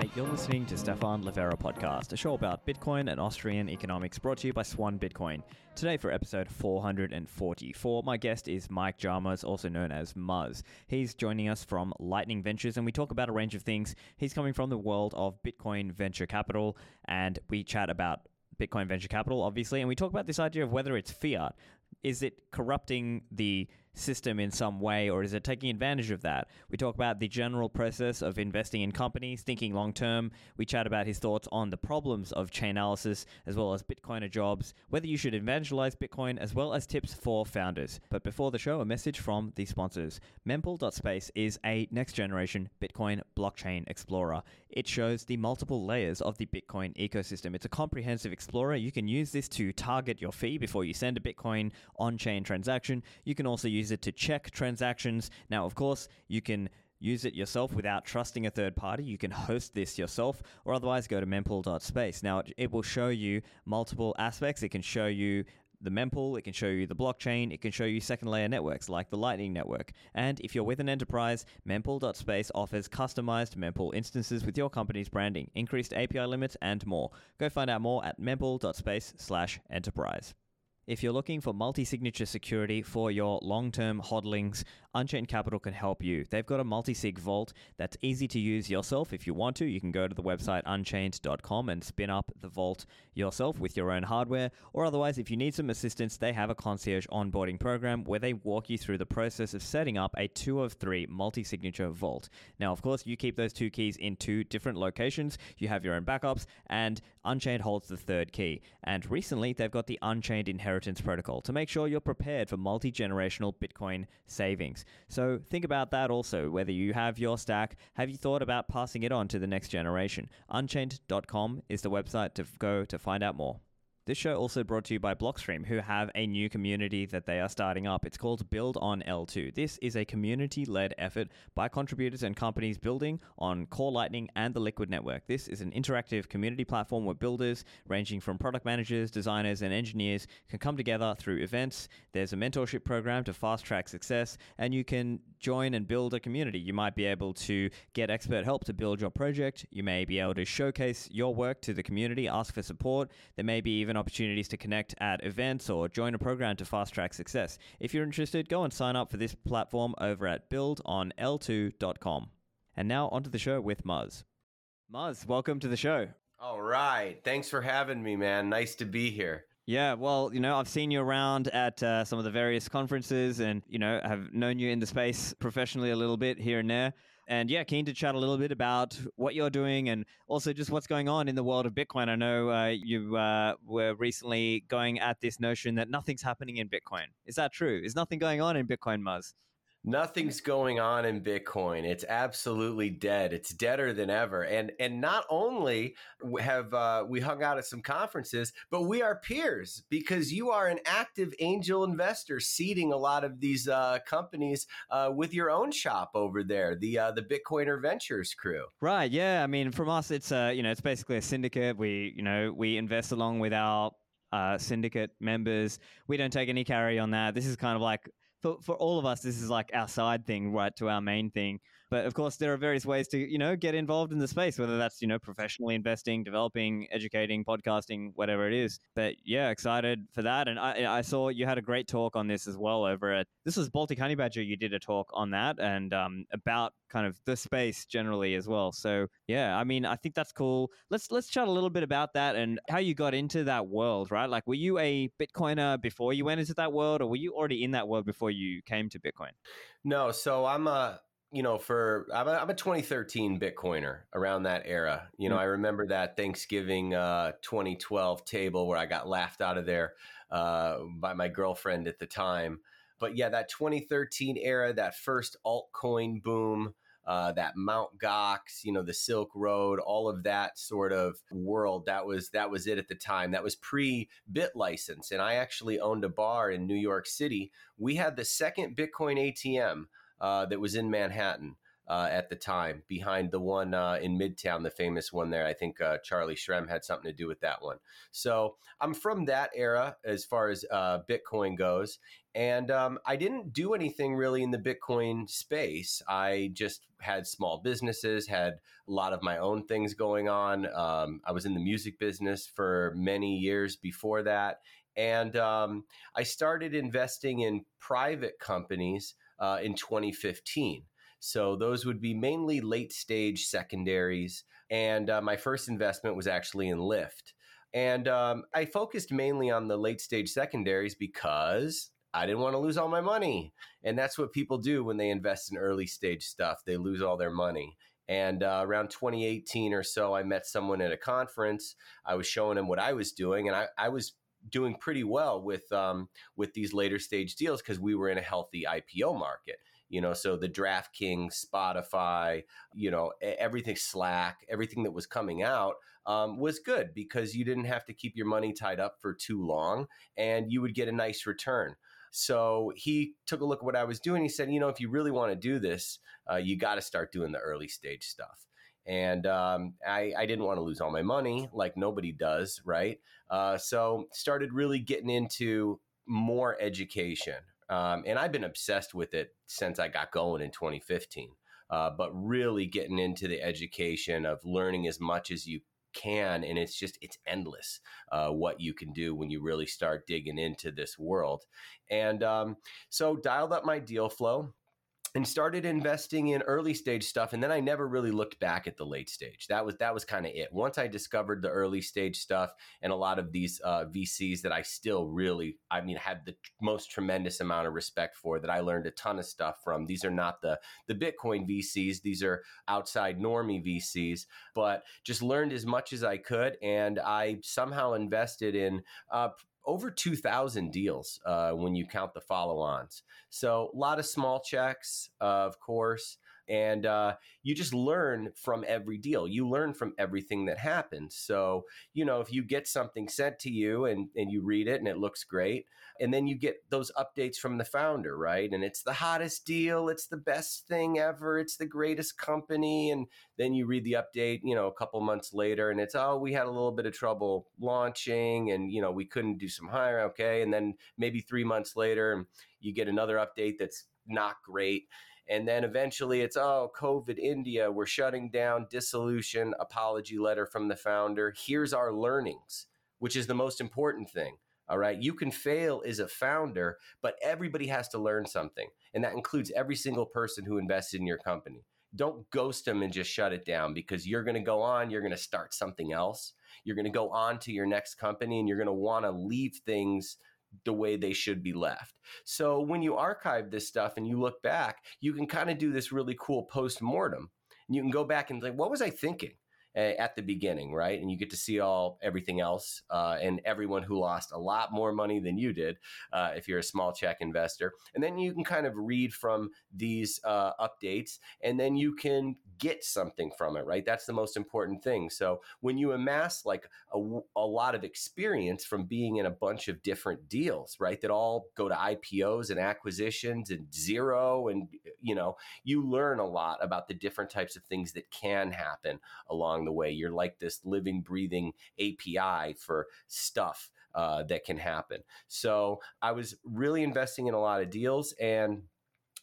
Hi, you're listening to Stephan Livera podcast, a show about Bitcoin and Austrian economics brought to you by Swan Bitcoin. Today for episode 444, my guest is Mike Chalmers, also known as Muzz. He's joining us from Lightning Ventures and we talk about a range of things. He's coming from the world of Bitcoin venture capital and we chat about Bitcoin venture capital, obviously, and we talk about this idea of whether it's fiat. Is it corrupting the system in some way, or is it taking advantage of that? We talk about the general process of investing in companies, thinking long term. We chat about his thoughts on the problems of chain analysis, as well as Bitcoiner jobs, whether you should evangelize Bitcoin, as well as tips for founders. But before the show, a message from the sponsors. Mempool.space is a next generation Bitcoin blockchain explorer. It shows the multiple layers of the Bitcoin ecosystem. It's a comprehensive explorer. You can use this to target your fee before you send a Bitcoin on chain transaction. You can also use use it to check transactions. Now, of course, you can use it yourself without trusting a third party. You can host this yourself, or otherwise go to mempool.space. Now, it, will show you multiple aspects. It can show you the mempool, it can show you the blockchain, it can show you second layer networks like the Lightning Network. And if you're with an enterprise, mempool.space offers customized mempool instances with your company's branding, increased API limits, and more. Go find out more at mempool.space slash enterprise. If you're looking for multi signature security for your long term hodlings, Unchained Capital can help you. They've got a multi sig vault that's easy to use yourself if you want to. You can go to the website unchained.com and spin up the vault yourself with your own hardware. Or otherwise, if you need some assistance, they have a concierge onboarding program where they walk you through the process of setting up a two of three multi signature vault. Now, of course, you keep those two keys in two different locations. You have your own backups, and Unchained holds the third key. And recently, they've got the Unchained Inheritance protocol to make sure you're prepared for multi generational Bitcoin savings. So think about that also, whether you have your stack, have you thought about passing it on to the next generation? Unchained.com is the website to go to find out more. This show also brought to you by Blockstream, who have a new community that they are starting up. It's called Build on L2. This is a community led effort by contributors and companies building on Core Lightning and the Liquid Network. This is an interactive community platform where builders, ranging from product managers, designers, and engineers, can come together through events. There's a mentorship program to fast track success, and you can join and build a community. You might be able to get expert help to build your project. You may be able to showcase your work to the community, ask for support. There may be even opportunities to connect at events or join a program to fast track success. If you're interested, go and sign up for this platform over at buildonl2.com. And now onto the show with Muzz. Muzz, welcome to the show. All right. Thanks for having me, man. Nice to be here. Yeah, well, you know, I've seen you around at uh, some of the various conferences and, you know, have known you in the space professionally a little bit here and there. And yeah, keen to chat a little bit about what you're doing and also just what's going on in the world of Bitcoin. I know uh, you uh, were recently going at this notion that nothing's happening in Bitcoin. Is that true? Is nothing going on in Bitcoin, Muzz? Nothing's going on in Bitcoin. It's absolutely dead. It's deader than ever. And and not only have uh, we hung out at some conferences, but we are peers because you are an active angel investor, seeding a lot of these uh, companies uh, with your own shop over there, the uh, the Bitcoiner Ventures crew. Right. Yeah. I mean, from us, it's uh, you know it's basically a syndicate. We you know we invest along with our uh, syndicate members. We don't take any carry on that. This is kind of like for, for all of us, this is like our side thing, right, to our main thing. But of course, there are various ways to, you know, get involved in the space, whether that's, you know, professionally investing, developing, educating, podcasting, whatever it is. But yeah, excited for that. And I, I saw you had a great talk on this as well over at, this was Baltic Honey Badger. You did a talk on that and um, about kind of the space generally as well. So yeah, I mean, I think that's cool. Let's, let's chat a little bit about that and how you got into that world, right? Like, were you a Bitcoiner before you went into that world or were you already in that world before you came to Bitcoin? No. So I'm a, you know, for I'm a, I'm a 2013 Bitcoiner around that era. You know, mm-hmm. I remember that Thanksgiving uh, 2012 table where I got laughed out of there uh, by my girlfriend at the time. But yeah, that 2013 era, that first altcoin boom, uh, that Mount Gox, you know, the Silk Road, all of that sort of world. That was that was it at the time. That was pre BitLicense, and I actually owned a bar in New York City. We had the second Bitcoin ATM uh, that was in Manhattan. uh, at the time behind the one uh, in Midtown, the famous one there. I think uh, Charlie Shrem had something to do with that one. So I'm from that era as far as uh, Bitcoin goes. And um, I didn't do anything really in the Bitcoin space. I just had small businesses, had a lot of my own things going on. Um, I was in the music business for many years before that. And um, I started investing in private companies uh, in 2015. So those would be mainly late stage secondaries. And uh, my first investment was actually in Lyft. And um, I focused mainly on the late stage secondaries because I didn't want to lose all my money. And that's what people do when they invest in early stage stuff. They lose all their money. And uh, around 2018 or so, I met someone at a conference. I was showing him what I was doing, and I, I was doing pretty well with um, with these later stage deals because we were in a healthy IPO market you know? So the draftkings spotify you know everything slack everything that was coming out um, was good because you didn't have to keep your money tied up for too long and you would get a nice return. So he took a look at what i was doing. He said you know if you really want to do this uh, you got to start doing the early stage stuff and um, I, I, didn't want to lose all my money like nobody does right uh, so started really getting into more education um, and I've been obsessed with it since I got going in 2015. Uh, but really getting into the education of learning as much as you can and it's just it's endless uh, what you can do when you really start digging into this world and um, so dialed up my deal flow and started investing in early stage stuff and then i never really looked back at the late stage. That was that was kind of it. Once i discovered the early stage stuff and a lot of these uh, vcs that i still really i mean had the most tremendous amount of respect for that i learned a ton of stuff from. These are not the the bitcoin vcs these are outside normie vcs but just learned as much as i could and i somehow invested in uh, over 2,000 deals uh, when you count the follow ons. So, a lot of small checks, uh, of course, and uh, you just learn from every deal. You learn from everything that happens. So, you know, if you get something sent to you and, and you read it and it looks great, and then you get those updates from the founder, right? And it's the hottest deal, it's the best thing ever, it's the greatest company. And then you read the update, you know, a couple months later, and it's, oh, we had a little bit of trouble launching and, you know, we couldn't do some hiring, Okay. And then maybe three months later, you get another update that's not great and then eventually it's, oh, COVID India, we're shutting down, dissolution, apology letter from the founder. Here's our learnings, which is the most important thing. All right. You can fail as a founder, but everybody has to learn something. And that includes every single person who invested in your company. Don't ghost them and just shut it down because you're going to go on, you're going to start something else. You're going to go on to your next company and you're going to want to leave things the way they should be left. So when you archive this stuff and you look back, you can kind of do this really cool post mortem. You can go back and think, what was I thinking? At the beginning, right? And you get to see all everything else uh, and everyone who lost a lot more money than you did uh, if you're a small check investor. And then you can kind of read from these uh, updates and then you can get something from it, right? That's the most important thing. So when you amass like a, a lot of experience from being in a bunch of different deals, right, that all go to IPOs and acquisitions and zero, and you know, you learn a lot about the different types of things that can happen along along the way. You're like this living, breathing API for stuff uh, that can happen. So I was really investing in a lot of deals and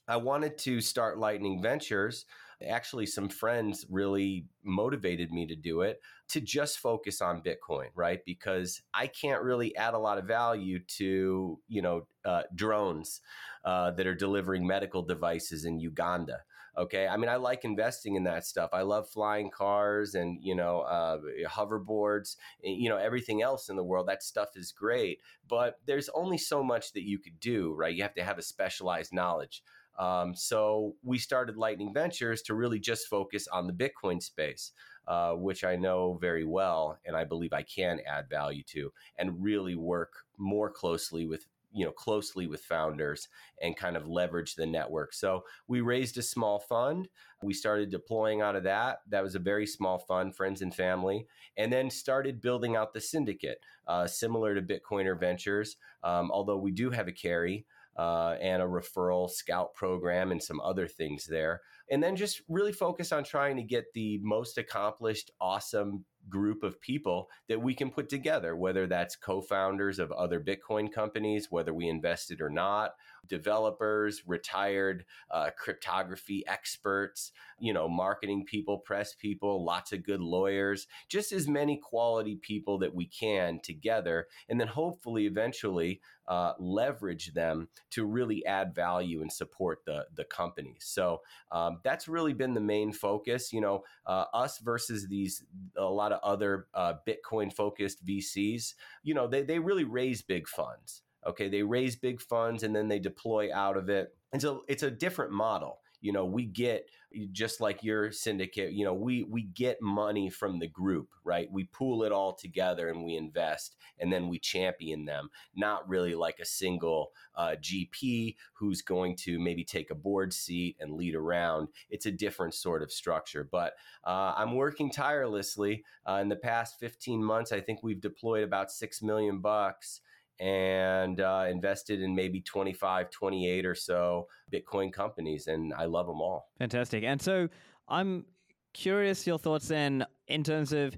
I wanted to start Lightning Ventures. Actually, some friends really motivated me to do it to just focus on Bitcoin, right? Because I can't really add a lot of value to, you know, uh, drones uh, that are delivering medical devices in Uganda. Okay. I mean, I like investing in that stuff. I love flying cars and, you know, uh, hoverboards, eh, you know, everything else in the world. That stuff is great. But there's only so much that you could do, right? You have to have a specialized knowledge. Um, so we started Lightning Ventures to really just focus on the Bitcoin space, uh, which I know very well and I believe I can add value to and really work more closely with you know closely with founders and kind of leverage the network. So we raised a small fund. We started deploying out of that. That was a very small fund friends and family and then started building out the syndicate uh, similar to bitcoiner ventures um, although we do have a carry uh, and a referral scout program and some other things there and then just really focus on trying to get the most accomplished awesome group of people that we can put together, whether that's co founders of other Bitcoin companies, whether we invested or not, developers, retired uh, cryptography experts, you know, marketing people, press people, lots of good lawyers, just as many quality people that we can together. And then hopefully eventually uh, leverage them to really add value and support the, the companies. So um, that's really been the main focus, you know, uh, us versus these, a lot of other uh, Bitcoin focused VCs, you know, they, they really raise big funds. Okay, they raise big funds and then they deploy out of it. And so it's a different model. You know, we get just like your syndicate, you know, we we get money from the group, right? We pool it all together and we invest and then we champion them, not really like a single uh, GP who's going to maybe take a board seat and lead around. It's a different sort of structure. But uh, I'm working tirelessly. Uh, in the past 15 months, I think we've deployed about 6 million bucks and uh, invested in maybe 25, 28 or so Bitcoin companies, and I love them all. Fantastic. And so I'm curious your thoughts then in terms of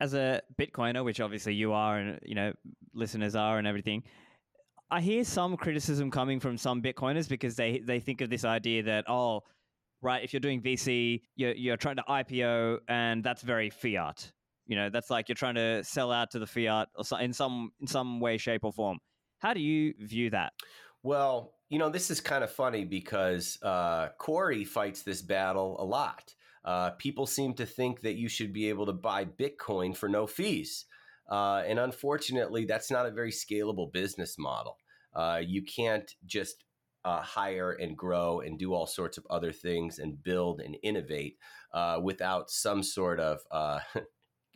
as a Bitcoiner, which obviously you are, and you know listeners are, and everything. I hear some criticism coming from some Bitcoiners because they they think of this idea that oh, right, if you're doing VC, you're you're trying to IPO, and that's very fiat. You know, that's like you're trying to sell out to the fiat or so, in some in some way, shape, or form. How do you view that? Well, you know, this is kind of funny because uh, Cory fights this battle a lot. Uh, people seem to think that you should be able to buy Bitcoin for no fees. Uh, and unfortunately, that's not a very scalable business model. Uh, you can't just uh, hire and grow and do all sorts of other things and build and innovate uh, without some sort of uh,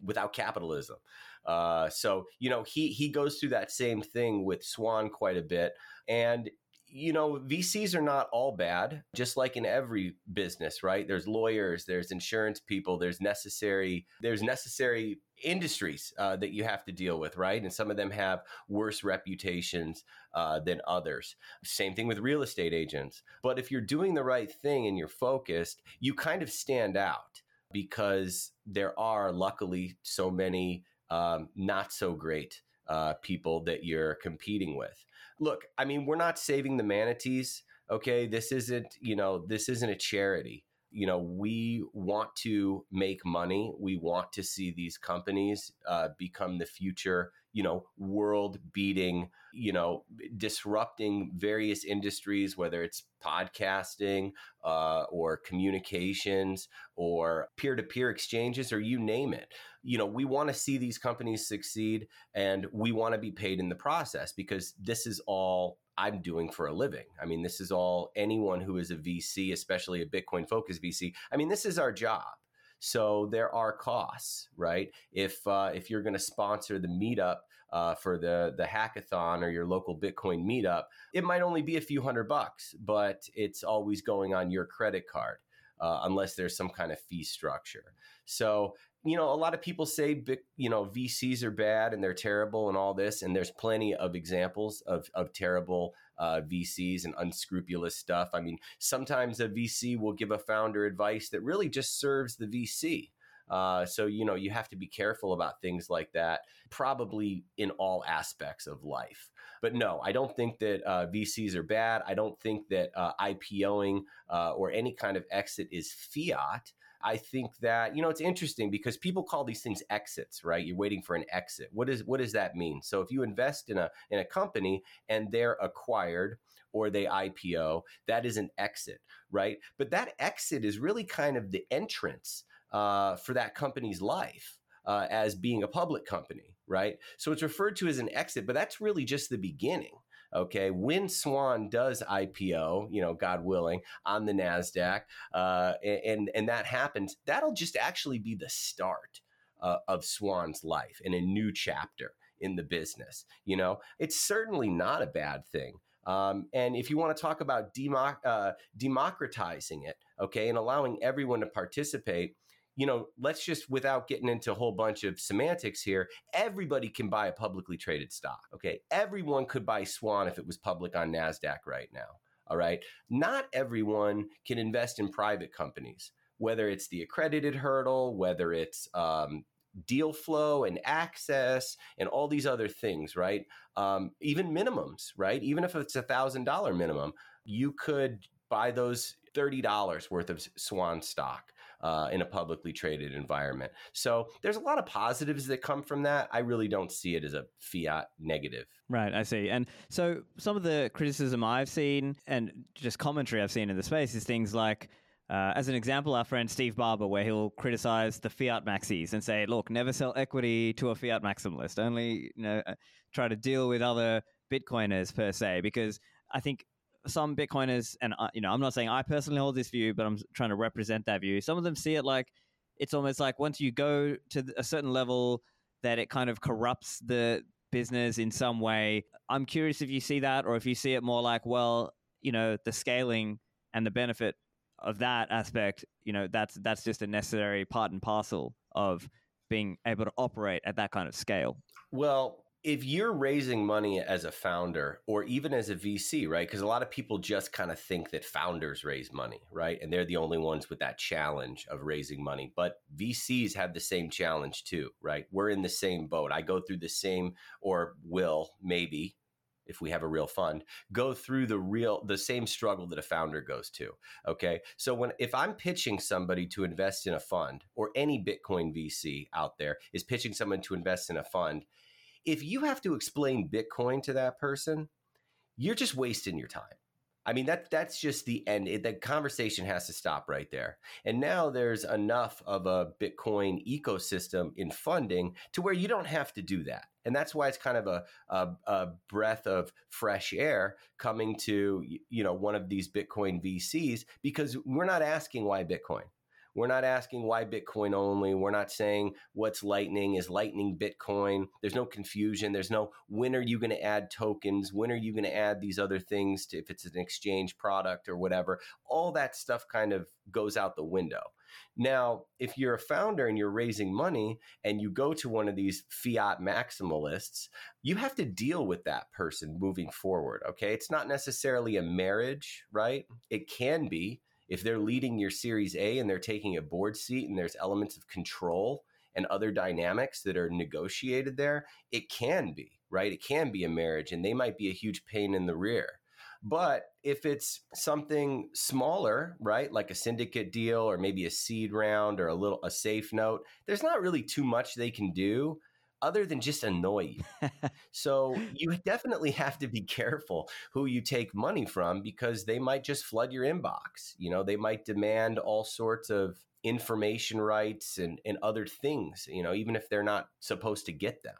without capitalism. Uh, so you know he he goes through that same thing with Swan quite a bit, and you know VCs are not all bad. Just like in every business, right? There's lawyers, there's insurance people, there's necessary there's necessary industries uh, that you have to deal with, right? And some of them have worse reputations uh, than others. Same thing with real estate agents. But if you're doing the right thing and you're focused, you kind of stand out because there are luckily so many um, not so great uh, people that you're competing with. Look, I mean, we're not saving the manatees. Okay, this isn't you know this isn't a charity. You know, we want to make money. We want to see these companies uh, become the future you know, world beating, you know, disrupting various industries, whether it's podcasting uh, or communications or peer to peer exchanges or you name it. You know, we want to see these companies succeed and we want to be paid in the process because this is all I'm doing for a living. I mean, this is all anyone who is a VC, especially a Bitcoin focused VC. I mean, this is our job. So there are costs, right? If uh, if you're going to sponsor the meetup uh, for the the hackathon or your local Bitcoin meetup, it might only be a few hundred bucks, but it's always going on your credit card. Uh, unless there's some kind of fee structure. So, you know, a lot of people say, you know, VCs are bad and they're terrible and all this. And there's plenty of examples of, of terrible uh, VCs and unscrupulous stuff. I mean, sometimes a VC will give a founder advice that really just serves the VC. Uh, so, you know, you have to be careful about things like that, probably in all aspects of life. But no, I don't think that uh, VCs are bad. I don't think that uh, IPOing uh, or any kind of exit is fiat. I think that you know it's interesting because people call these things exits, right? You're waiting for an exit. What is what does that mean? So if you invest in a in a company and they're acquired or they IPO, that is an exit, right? But that exit is really kind of the entrance uh, for that company's life. Uh, as being a public company, right? So it's referred to as an exit, but that's really just the beginning. Okay, when Swan does IPO, you know, God willing, on the Nasdaq, uh, and and that happens, that'll just actually be the start uh, of Swan's life in a new chapter in the business. You know, it's certainly not a bad thing. Um, and if you want to talk about democ- uh, democratizing it, okay, and allowing everyone to participate, you know, let's just without getting into a whole bunch of semantics here, everybody can buy a publicly traded stock. Okay. Everyone could buy Swan if it was public on NASDAQ right now. All right. Not everyone can invest in private companies, whether it's the accredited hurdle, whether it's um, deal flow and access and all these other things, right? Um, even minimums, right? Even if it's a thousand dollar minimum, you could buy those thirty dollars worth of Swan stock uh, in a publicly traded environment. So there's a lot of positives that come from that. I really don't see it as a fiat negative. Right, I see. And so some of the criticism I've seen and just commentary I've seen in the space is things like, uh, as an example, our friend Steve Barbour, where he'll criticize the fiat maxis and say, "Look, never sell equity to a fiat maximalist. Only, you know, uh, try to deal with other Bitcoiners per se." Because I think some Bitcoiners, and you know, I'm not saying I personally hold this view, but I'm trying to represent that view. Some of them see it like it's almost like once you go to a certain level, that it kind of corrupts the business in some way. I'm curious if you see that, or if you see it more like, well, you know, the scaling and the benefit of that aspect, you know, that's that's just a necessary part and parcel of being able to operate at that kind of scale. Well, if you're raising money as a founder or even as a VC, right? Because a lot of people just kind of think that founders raise money, right? And they're the only ones with that challenge of raising money. But VCs have the same challenge too, right? We're in the same boat. I go through the same, or will maybe, if we have a real fund go through the real the same struggle that a founder goes to okay so when if i'm pitching somebody to invest in a fund or any bitcoin vc out there is pitching someone to invest in a fund if you have to explain Bitcoin to that person, you're just wasting your time. I mean that that's just the end. It, the conversation has to stop right there. And now there's enough of a Bitcoin ecosystem in funding to where you don't have to do that. And that's why it's kind of a, a, a breath of fresh air coming to you know one of these Bitcoin VCs because we're not asking why Bitcoin. We're not asking why Bitcoin only. We're not saying what's Lightning. Is Lightning Bitcoin? There's no confusion. There's no when are you going to add tokens? When are you going to add these other things to if it's an exchange product or whatever? All that stuff kind of goes out the window. Now, if you're a founder and you're raising money and you go to one of these fiat maximalists, you have to deal with that person moving forward. Okay. It's not necessarily a marriage, right? It can be if they're leading your Series A and they're taking a board seat and there's elements of control and other dynamics that are negotiated there, it can be, right? It can be a marriage and they might be a huge pain in the rear. But if it's something smaller, right, like a syndicate deal or maybe a seed round or a little a safe note, there's not really too much they can do other than just annoy you. so you definitely have to be careful who you take money from because they might just flood your inbox. You know, they might demand all sorts of information rights and, and other things, you know, even if they're not supposed to get them.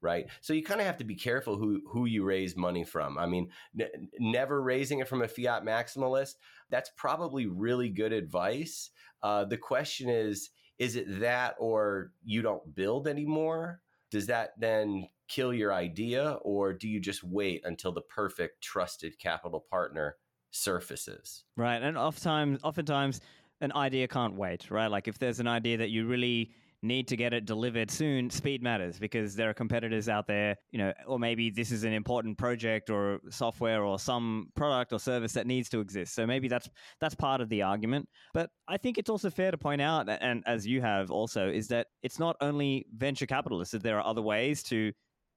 Right. So you kind of have to be careful who, who you raise money from. I mean, n- never raising it from a fiat maximalist, that's probably really good advice. Uh, the question is, is it that or you don't build anymore? Does that then kill your idea or do you just wait until the perfect trusted capital partner surfaces? Right and oftentimes oftentimes an idea can't wait right? Like if there's an idea that you really need to get it delivered soon, speed matters because there are competitors out there, you know, or maybe this is an important project or software or some product or service that needs to exist. So maybe that's that's part of the argument. But I think it's also fair to point out, and as you have also, is that it's not only venture capitalists; that there are other ways to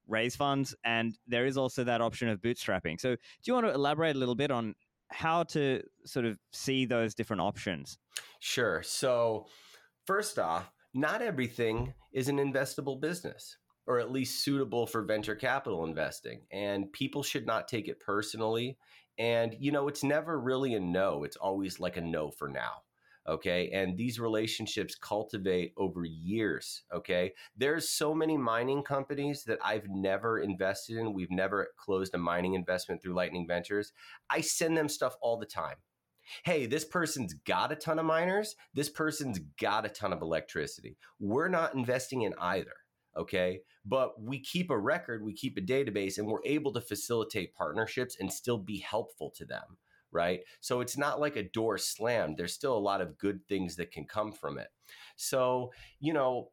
raise funds, and there is also that option of bootstrapping. So, do you want to elaborate a little bit on how to sort of see those different options? Sure. So, first off, not everything is an investable business or at least suitable for venture capital investing. And people should not take it personally. And, you know, it's never really a no, it's always like a no for now. Okay. And these relationships cultivate over years. Okay. There's so many mining companies that I've never invested in. We've never closed a mining investment through Lightning Ventures. I send them stuff all the time hey, this person's got a ton of miners, this person's got a ton of electricity. We're not investing in either. Okay. But we keep a record, we keep a database, and we're able to facilitate partnerships and still be helpful to them. Right. So it's not like a door slammed. There's still a lot of good things that can come from it. So, you know,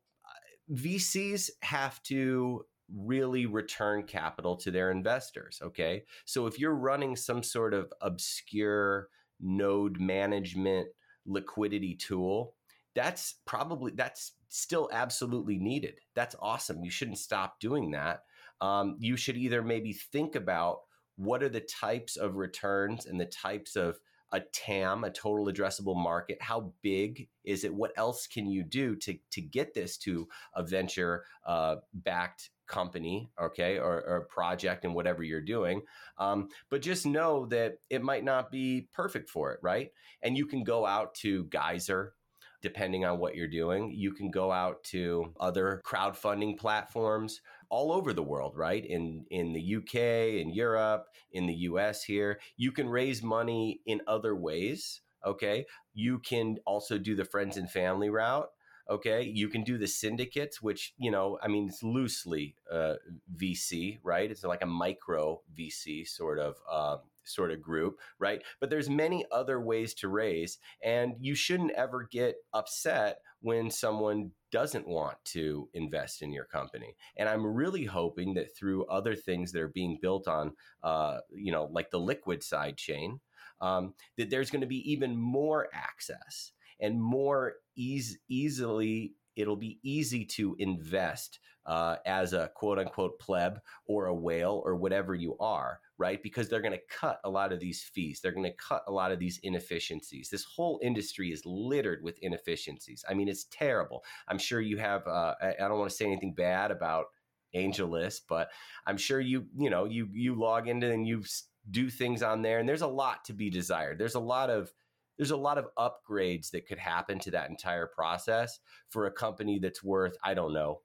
VCs have to really return capital to their investors. Okay. So if you're running some sort of obscure node management liquidity tool, that's probably that's still absolutely needed. That's awesome. You shouldn't stop doing that. Um, you should either maybe think about what are the types of returns and the types of a TAM, a total addressable market? How big is it? What else can you do to to get this to a venture uh, backed company, okay, or, or, project and whatever you're doing? Um, but just know that it might not be perfect for it, right? And you can go out to Geyser depending on what you're doing. You can go out to other crowdfunding platforms all over the world, right? In in the UK, in Europe, in the US here. You can raise money in other ways, okay? You can also do the friends and family route. Okay, you can do the syndicates, which you know, I mean, it's loosely uh, VC, right? It's like a micro VC sort of um, sort of group, right? But there's many other ways to raise, and you shouldn't ever get upset when someone doesn't want to invest in your company. And I'm really hoping that through other things that are being built on, uh, you know, like the liquid side chain, um, that there's going to be even more access and more easily it'll be easy to invest uh, as a quote unquote pleb or a whale or whatever you are, right? Because they're going to cut a lot of these fees. They're going to cut a lot of these inefficiencies. This whole industry is littered with inefficiencies. I mean, it's terrible. I'm sure you have, uh, I, I don't want to say anything bad about AngelList, but I'm sure you, you know, you, you log into and you do things on there and there's a lot to be desired. There's a lot of, there's a lot of upgrades that could happen to that entire process for a company that's worth, I don't know,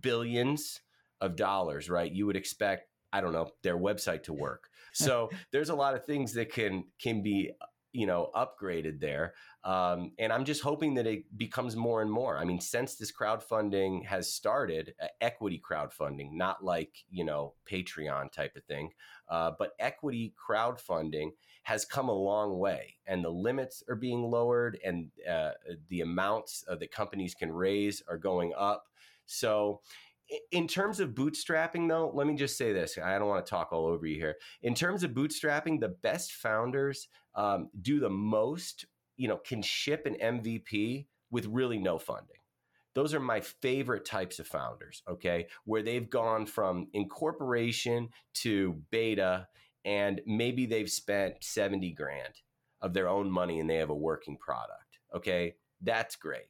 billions of dollars, right? You would expect, I don't know, their website to work. So there's a lot of things that can can be you know upgraded there. Um, and i'm just hoping that it becomes more and more. I mean since this crowdfunding has started uh, equity crowdfunding not like you know patreon type of thing uh, but equity crowdfunding has come a long way and the limits are being lowered and uh, the amounts that companies can raise are going up. So in terms of bootstrapping though let me just say this i don't want to talk all over you here. In terms of bootstrapping the best founders um, do the most you know can ship an mvp with really no funding. Those are my favorite types of founders okay? Where they've gone from incorporation to beta and maybe they've spent 70 grand of their own money and they have a working product okay? That's great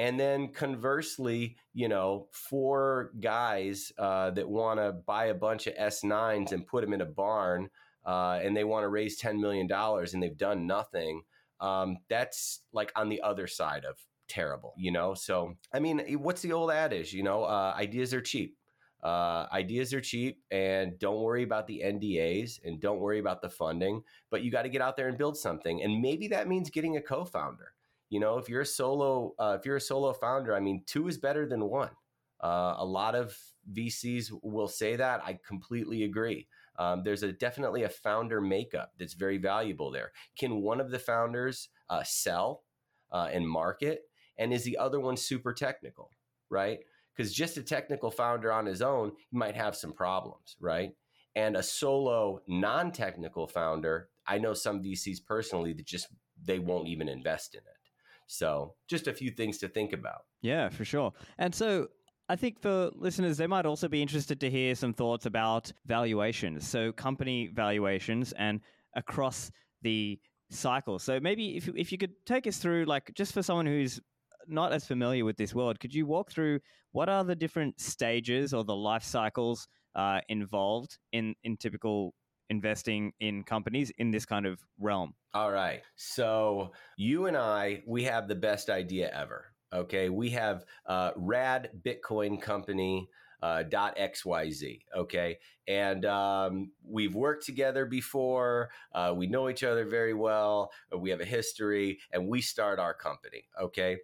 and then conversely, you know, four guys uh, that want to buy a bunch of S9s and put them in a barn uh, and they want to raise $10 million and they've done nothing. Um, that's like on the other side of terrible, you know? So, I mean, what's the old adage, you know, uh, ideas are cheap. Uh, ideas are cheap and don't worry about the NDAs and don't worry about the funding, but you got to get out there and build something. And maybe that means getting a co founder you know, if you're a solo, uh, if you're a solo founder, I mean, two is better than one. Uh, a lot of VCs will say that. I completely agree. Um, there's a definitely a founder makeup that's very valuable there. Can one of the founders uh, sell uh, and market, and is the other one super technical, right? Because just a technical founder on his own he might have some problems, right? And a solo non-technical founder, I know some VCs personally that just they won't even invest in it. So, just a few things to think about. Yeah, for sure. And so, I think for listeners, they might also be interested to hear some thoughts about valuations. So, company valuations and across the cycle. So, maybe if, if you could take us through, like, just for someone who's not as familiar with this world, could you walk through what are the different stages or the life cycles uh, involved in, in typical investing in companies in this kind of realm? All right. So you and I, we have the best idea ever. Okay. We have uh, Rad Bitcoin Company. Uh, .xyz okay and um, we've worked together before uh, we know each other very well we have a history and we start our company okay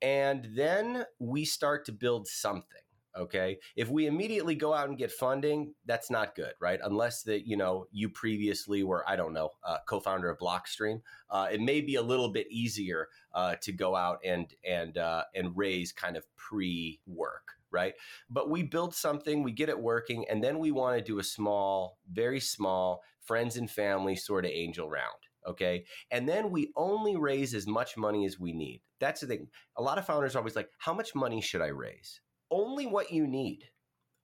and then we start to build something okay? If we immediately go out and get funding that's not good right? Unless that you know you previously were i don't know uh, co-founder of blockstream uh, it may be a little bit easier uh, to go out and and uh, and raise kind of pre-work right? But we build something we get it working and then we want to do a small very small friends and family sort of angel round okay? And then we only raise as much money as we need. That's the thing. A lot of founders are always like how much money should i raise only what you need.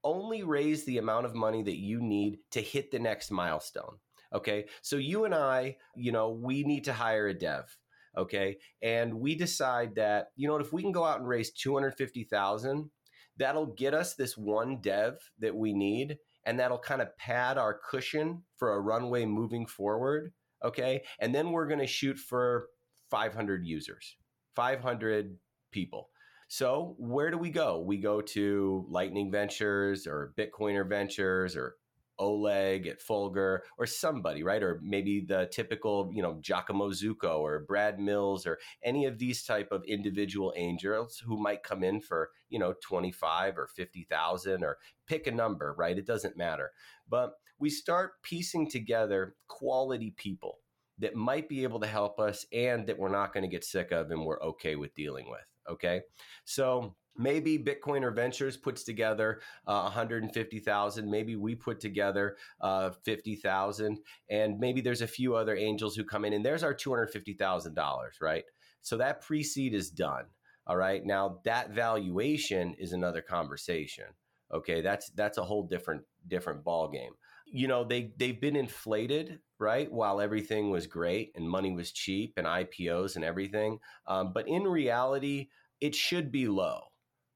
Only raise the amount of money that you need to hit the next milestone. Okay. So you and I, you know, we need to hire a dev. Okay. And we decide that, you know, if we can go out and raise 250,000, that'll get us this one dev that we need. And that'll kind of pad our cushion for a runway moving forward. Okay. And then we're going to shoot for 500 users, 500 people. So where do we go? We go to Lightning Ventures or Bitcoiner Ventures or Oleg at Fulgur or somebody, right? Or maybe the typical, you know, Giacomo Zucco or Brad Mills or any of these type of individual angels who might come in for, you know, 25 or 50,000 or pick a number, right? It doesn't matter. But we start piecing together quality people that might be able to help us and that we're not going to get sick of and we're okay with dealing with. Okay. So maybe Bitcoiner Ventures puts together uh, 150,000. Maybe we put together uh, 50,000. And maybe there's a few other angels who come in and there's our $250,000, right? So that pre seed is done. All right. Now that valuation is another conversation. Okay. That's, that's a whole different, different ball game. You know, they, they've been inflated right? While everything was great and money was cheap and IPOs and everything. Um, but in reality, it should be low.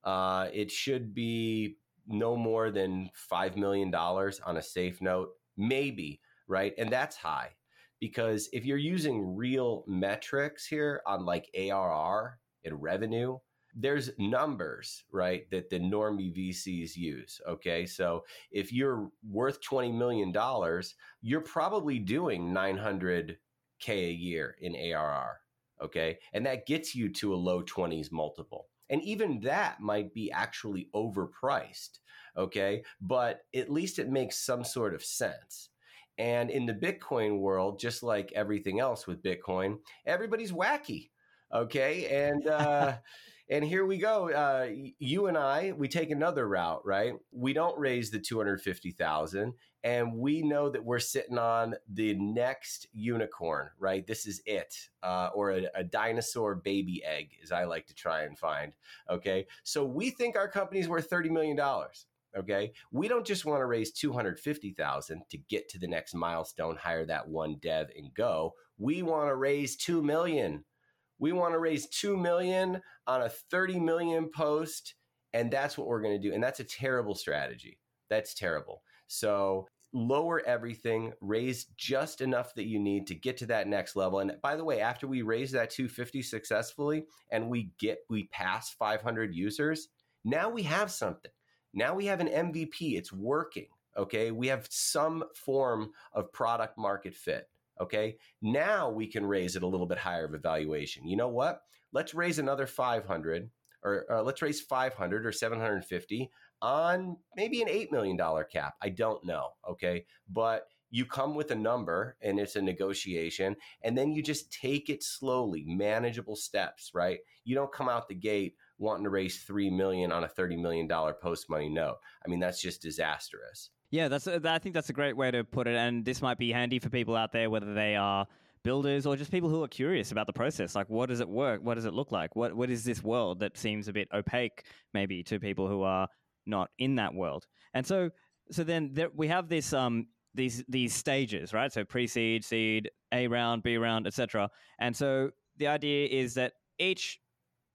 Uh, it should be no more than $5 million on a safe note, maybe, right? And that's high because if you're using real metrics here on like ARR and revenue, there's numbers, right, that the normie VCs use. Okay. So if you're worth $20 million, you're probably doing 900K a year in ARR. Okay. And that gets you to a low 20s multiple. And even that might be actually overpriced. Okay. But at least it makes some sort of sense. And in the Bitcoin world, just like everything else with Bitcoin, everybody's wacky. Okay. And, uh, And here we go. Uh, you and I, we take another route, right? We don't raise the 250,000 and we know that we're sitting on the next unicorn, right? This is it, uh, or a, a, dinosaur baby egg, as I like to try and find. Okay. So we think our company's worth $30 million. Okay. We don't just want to raise 250,000 to get to the next milestone, hire that one dev and go. We want to raise 2 million we want to raise 2 million on a 30 million post and that's what we're going to do and that's a terrible strategy. That's terrible. So lower everything raise just enough that you need to get to that next level. And by the way after we raise that 250 successfully and we get we pass 500 users now we have something. Now we have an mvp it's working okay? We have some form of product market fit Okay. Now we can raise it a little bit higher of a valuation. You know what? Let's raise another 500 or, or let's raise 500 or 750 on maybe an $8 million cap. I don't know. Okay. But you come with a number and it's a negotiation and then you just take it slowly, manageable steps, right? You don't come out the gate wanting to raise 3 million on a $30 million post money note. I mean, that's just disastrous. Yeah, that's. A, I think that's a great way to put it, and this might be handy for people out there, whether they are builders or just people who are curious about the process. Like, what does it work? What does it look like? What What is this world that seems a bit opaque, maybe, to people who are not in that world? And so, so then there, we have this um these these stages, right? So pre-seed, seed, A round, B round, etc. And so the idea is that each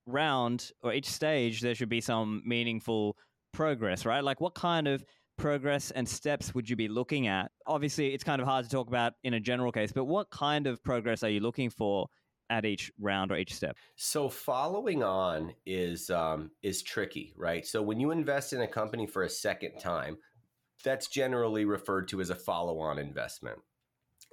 round or each stage there should be some meaningful progress, right? Like, what kind of progress and steps would you be looking at? Obviously, it's kind of hard to talk about in a general case, but what kind of progress are you looking for at each round or each step? So following on is um, is tricky, right? So when you invest in a company for a second time, that's generally referred to as a follow-on investment.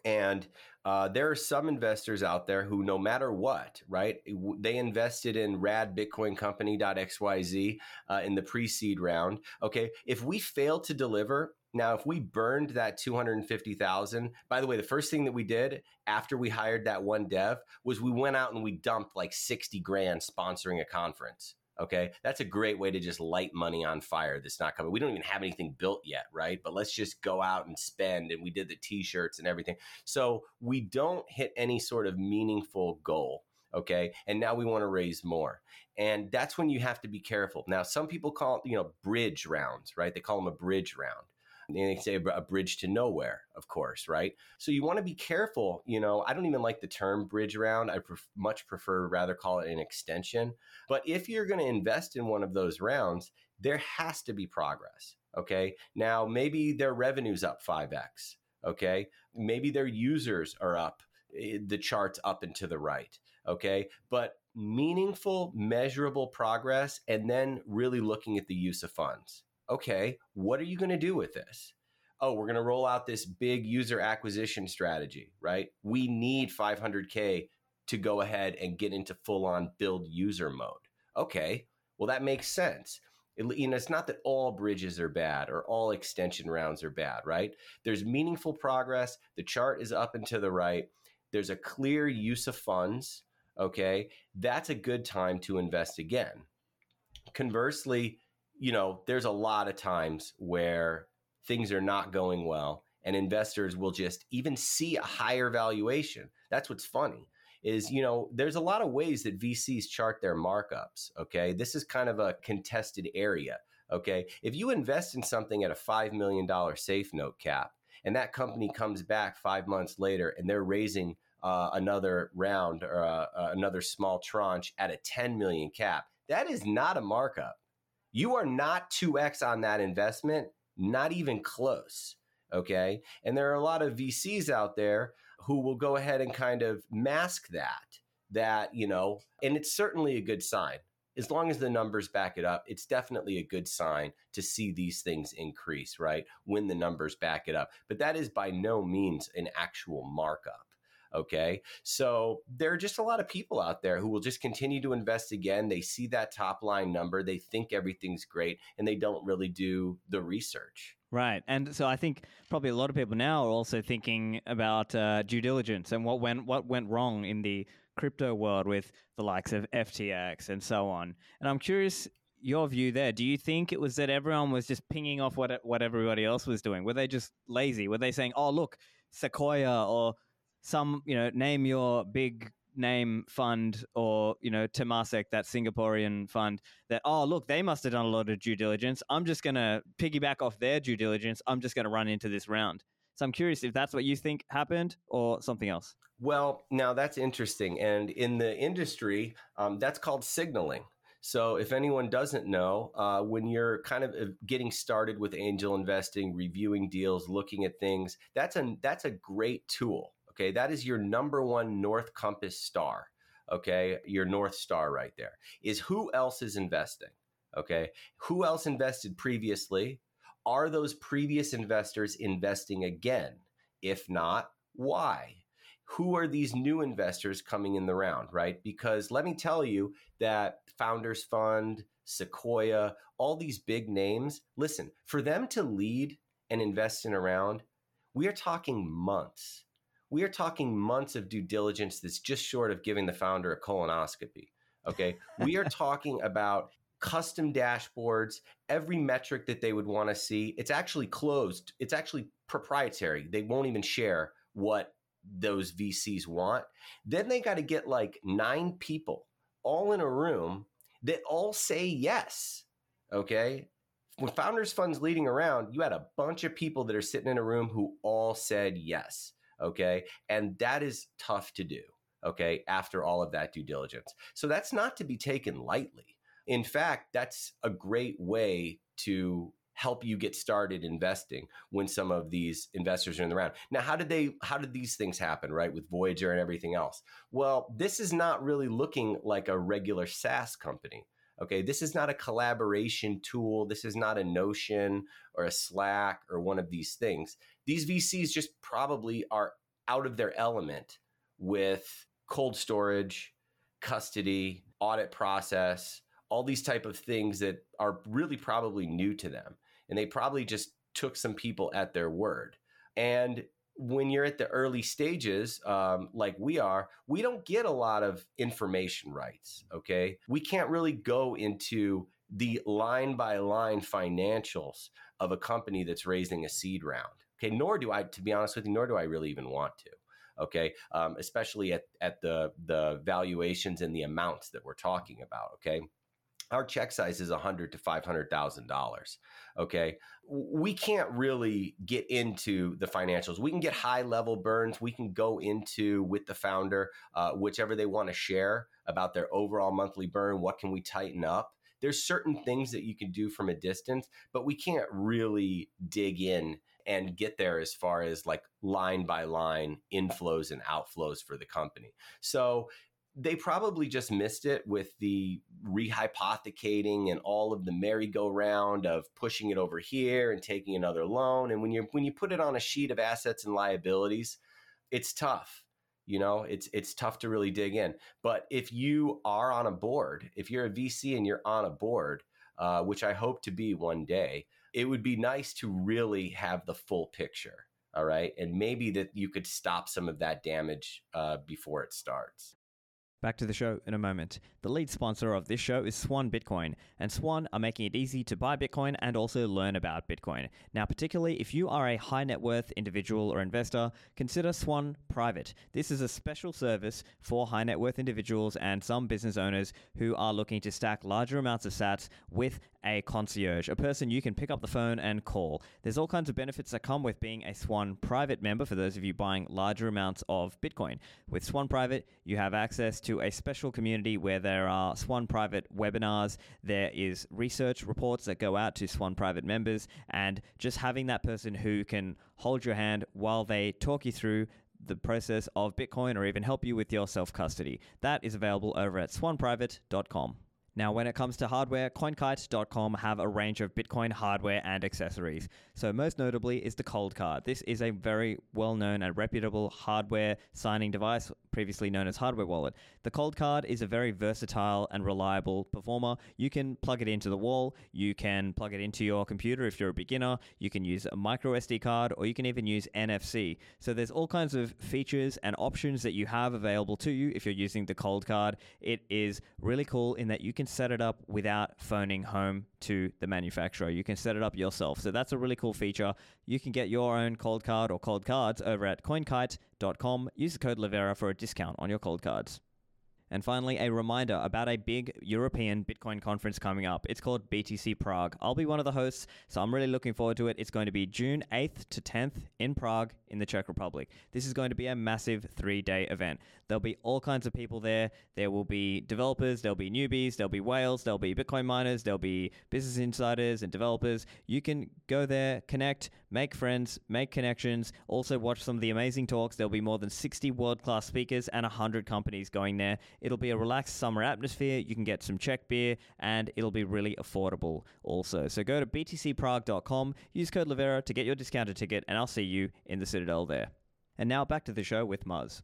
And uh, there are some investors out there who, no matter what, right, they invested in radbitcoincompany.xyz uh, in the pre seed round. Okay. If we fail to deliver, now, if we burned that 250,000, by the way, the first thing that we did after we hired that one dev was we went out and we dumped like 60 grand sponsoring a conference. Okay. That's a great way to just light money on fire that's not coming. We don't even have anything built yet, right? But let's just go out and spend. And we did the t shirts and everything. So we don't hit any sort of meaningful goal. Okay. And now we want to raise more. And that's when you have to be careful. Now, some people call, you know, bridge rounds, right? They call them a bridge round they say a bridge to nowhere, of course, right? So you want to be careful. You know, I don't even like the term bridge round. I pref- much prefer rather call it an extension. But if you're going to invest in one of those rounds, there has to be progress. Okay. Now, maybe their revenue's up 5x. Okay. Maybe their users are up, eh, the charts up and to the right. Okay. But meaningful, measurable progress, and then really looking at the use of funds okay, what are you going to do with this? Oh, we're going to roll out this big user acquisition strategy, right? We need 500K to go ahead and get into full on build user mode. Okay, well, that makes sense. It, you know, it's not that all bridges are bad or all extension rounds are bad, right? There's meaningful progress. The chart is up and to the right. There's a clear use of funds. Okay, that's a good time to invest again. Conversely, you know, there's a lot of times where things are not going well and investors will just even see a higher valuation. That's what's funny is, you know, there's a lot of ways that VCs chart their markups, okay? This is kind of a contested area, okay? If you invest in something at a 5 million dollar safe note cap and that company comes back 5 months later and they're raising uh, another round or uh, another small tranche at a 10 million cap, that is not a markup you are not 2x on that investment, not even close. Okay. And there are a lot of VCs out there who will go ahead and kind of mask that, that, you know, and it's certainly a good sign. As long as the numbers back it up, it's definitely a good sign to see these things increase, right? When the numbers back it up. But that is by no means an actual markup. Okay. So there are just a lot of people out there who will just continue to invest again. They see that top line number, they think everything's great, and they don't really do the research. Right. And so I think probably a lot of people now are also thinking about uh, due diligence and what went what went wrong in the crypto world with the likes of FTX and so on. And I'm curious your view there. Do you think it was that everyone was just pinging off what what everybody else was doing? Were they just lazy? Were they saying, "Oh, look, Sequoia or some, you know, name your big name fund or, you know, Temasek, that Singaporean fund that, oh, look, they must have done a lot of due diligence. I'm just going to piggyback off their due diligence. I'm just going to run into this round. So I'm curious if that's what you think happened or something else. Well, now that's interesting. And in the industry, um, that's called signaling. So, if anyone doesn't know, uh, when you're kind of uh, getting started with angel investing, reviewing deals, looking at things, that's a that's a great tool. Okay, that is your number one North Compass star. Okay, your North Star right there is who else is investing. Okay, who else invested previously? Are those previous investors investing again? If not, why? Who are these new investors coming in the round, right? Because let me tell you that Founders Fund, Sequoia, all these big names, listen, for them to lead and invest in a round, we are talking months we are talking months of due diligence that's just short of giving the founder a colonoscopy. Okay. we are talking about custom dashboards, every metric that they would want to see. It's actually closed, it's actually proprietary. They won't even share what those VCs want. Then they got to get like nine people all in a room that all say yes. Okay. When Founders Fund's leading around, you had a bunch of people that are sitting in a room who all said yes. Okay. And that is tough to do. Okay. After all of that due diligence. So that's not to be taken lightly. In fact, that's a great way to help you get started investing when some of these investors are in the round. Now, how did they how did these things happen, right? With Voyager and everything else? Well, this is not really looking like a regular SaaS company. Okay, this is not a collaboration tool. This is not a Notion or a Slack or one of these things. These VCs just probably are out of their element with cold storage, custody, audit process, all these type of things that are really probably new to them. And they probably just took some people at their word. And when you're at the early stages, um, like we are, we don't get a lot of information rights. Okay. We can't really go into the line by line financials of a company that's raising a seed round. Okay. Nor do I, to be honest with you, nor do I really even want to. Okay. Um, especially at, at the, the valuations and the amounts that we're talking about. Okay our check size is hundred to five hundred thousand dollars. Okay, we can't really get into the financials. We can get high level burns. We can go into with the founder, uh, whichever they want to share about their overall monthly burn. What can we tighten up? There's certain things that you can do from a distance, but we can't really dig in and get there as far as like line by line inflows and outflows for the company. So they probably just missed it with the rehypothecating and all of the merry-go-round of pushing it over here and taking another loan. And when you when you put it on a sheet of assets and liabilities, it's tough. You know, it's it's tough to really dig in. But if you are on a board, if you're a VC and you're on a board, uh, which I hope to be one day, it would be nice to really have the full picture. All right, and maybe that you could stop some of that damage uh, before it starts. Back to the show in a moment. The lead sponsor of this show is Swan Bitcoin, and Swan are making it easy to buy Bitcoin and also learn about Bitcoin. Now, particularly if you are a high net worth individual or investor, consider Swan Private. This is a special service for high net worth individuals and some business owners who are looking to stack larger amounts of sats with a concierge, a person you can pick up the phone and call. There's all kinds of benefits that come with being a Swan Private member for those of you buying larger amounts of Bitcoin. With Swan Private, you have access to a special community where there are Swan Private webinars, there is research reports that go out to Swan Private members, and just having that person who can hold your hand while they talk you through the process of Bitcoin or even help you with your self custody. That is available over at swanprivate.com. Now, when it comes to hardware, CoinKite.com have a range of Bitcoin hardware and accessories. So, most notably is the Coldcard. This is a very well known and reputable hardware signing device, previously known as Hardware Wallet. The Coldcard is a very versatile and reliable performer. You can plug it into the wall, you can plug it into your computer if you're a beginner, you can use a micro SD card, or you can even use NFC. So, there's all kinds of features and options that you have available to you if you're using the Coldcard. It is really cool in that you can can set it up without phoning home to the manufacturer. You can set it up yourself. So that's a really cool feature. You can get your own Coldcard or Coldcards over at coinkite.com. Use the code Livera for a discount on your Coldcards. And finally, a reminder about a big European Bitcoin conference coming up. It's called BTC Prague. I'll be one of the hosts, so I'm really looking forward to it. It's going to be June 8th to 10th in Prague in the Czech Republic. This is going to be a massive three day event. There'll be all kinds of people there. There will be developers, there'll be newbies, there'll be whales, there'll be Bitcoin miners, there'll be business insiders and developers. You can go there, connect, make friends, make connections, also watch some of the amazing talks. There'll be more than 60 world class speakers and 100 companies going there. It'll be a relaxed summer atmosphere. You can get some Czech beer and it'll be really affordable also. So go to btcprague.com, use code Livera to get your discounted ticket, and I'll see you in the Citadel there. And now back to the show with Muzz.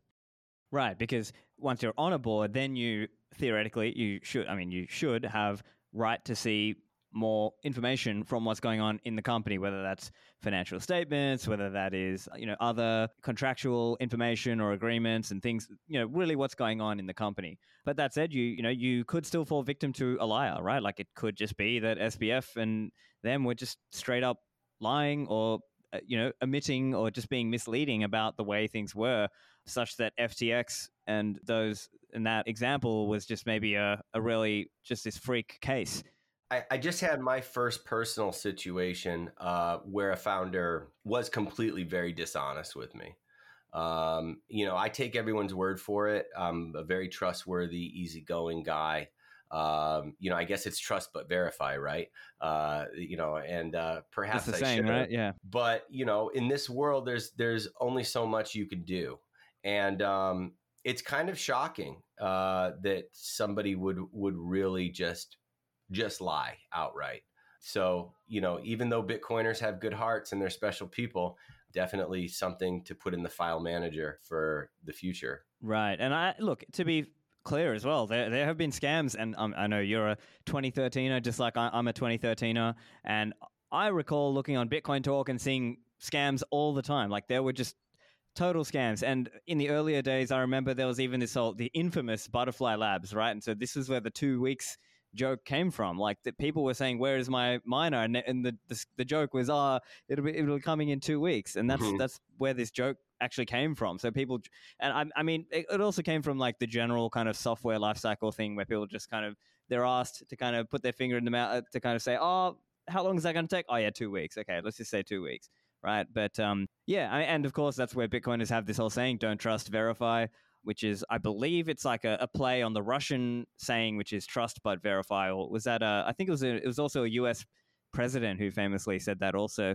Right, because once you're on a board, then you theoretically you should I mean you should have right to see more information from what's going on in the company, whether that's financial statements, whether that is, you know, other contractual information or agreements and things, you know, really what's going on in the company. But that said, you, you know, you could still fall victim to a liar, right? Like it could just be that SBF and them were just straight up lying or, uh, you know, omitting or just being misleading about the way things were, such that FTX and those in that example was just maybe a, a really just this freak case. I, I just had my first personal situation uh, where a founder was completely very dishonest with me. Um, you know, I take everyone's word for it. I'm a very trustworthy, easygoing guy. Um, you know, I guess it's trust but verify, right? Uh, you know, and uh, perhaps That's the I same, right? Yeah. But you know, in this world, there's there's only so much you can do, and um, it's kind of shocking uh, that somebody would would really just just lie outright. So, you know, even though Bitcoiners have good hearts and they're special people, definitely something to put in the file manager for the future. Right. And I look, to be clear as well, there, there have been scams, and um, I know you're a 2013er, just like I, I'm a 2013er. And I recall looking on Bitcoin Talk and seeing scams all the time. Like there were just total scams. And in the earlier days, I remember there was even this whole, the infamous Butterfly Labs, right? And so this is where the two weeks joke came from. Like that people were saying, "Where is my miner?" And, and the, the, the joke was, "Ah, oh, it'll be it'll be coming in two weeks," and that's mm-hmm. that's where this joke actually came from. So people, and I, I mean, it, it, also came from like the general kind of software lifecycle thing where people just kind of they're asked to kind of put their finger in the mouth uh, to kind of say, "Oh, how long is that going to take?" Oh, yeah, two weeks. Okay, let's just say two weeks, right? But um, yeah, and of course that's where Bitcoiners have this whole saying, "Don't trust, verify." Which is, I believe, it's like a, a, play on the Russian saying, which is "trust but verify." Or was that? A, I think it was. A, it was also a U.S. president who famously said that also.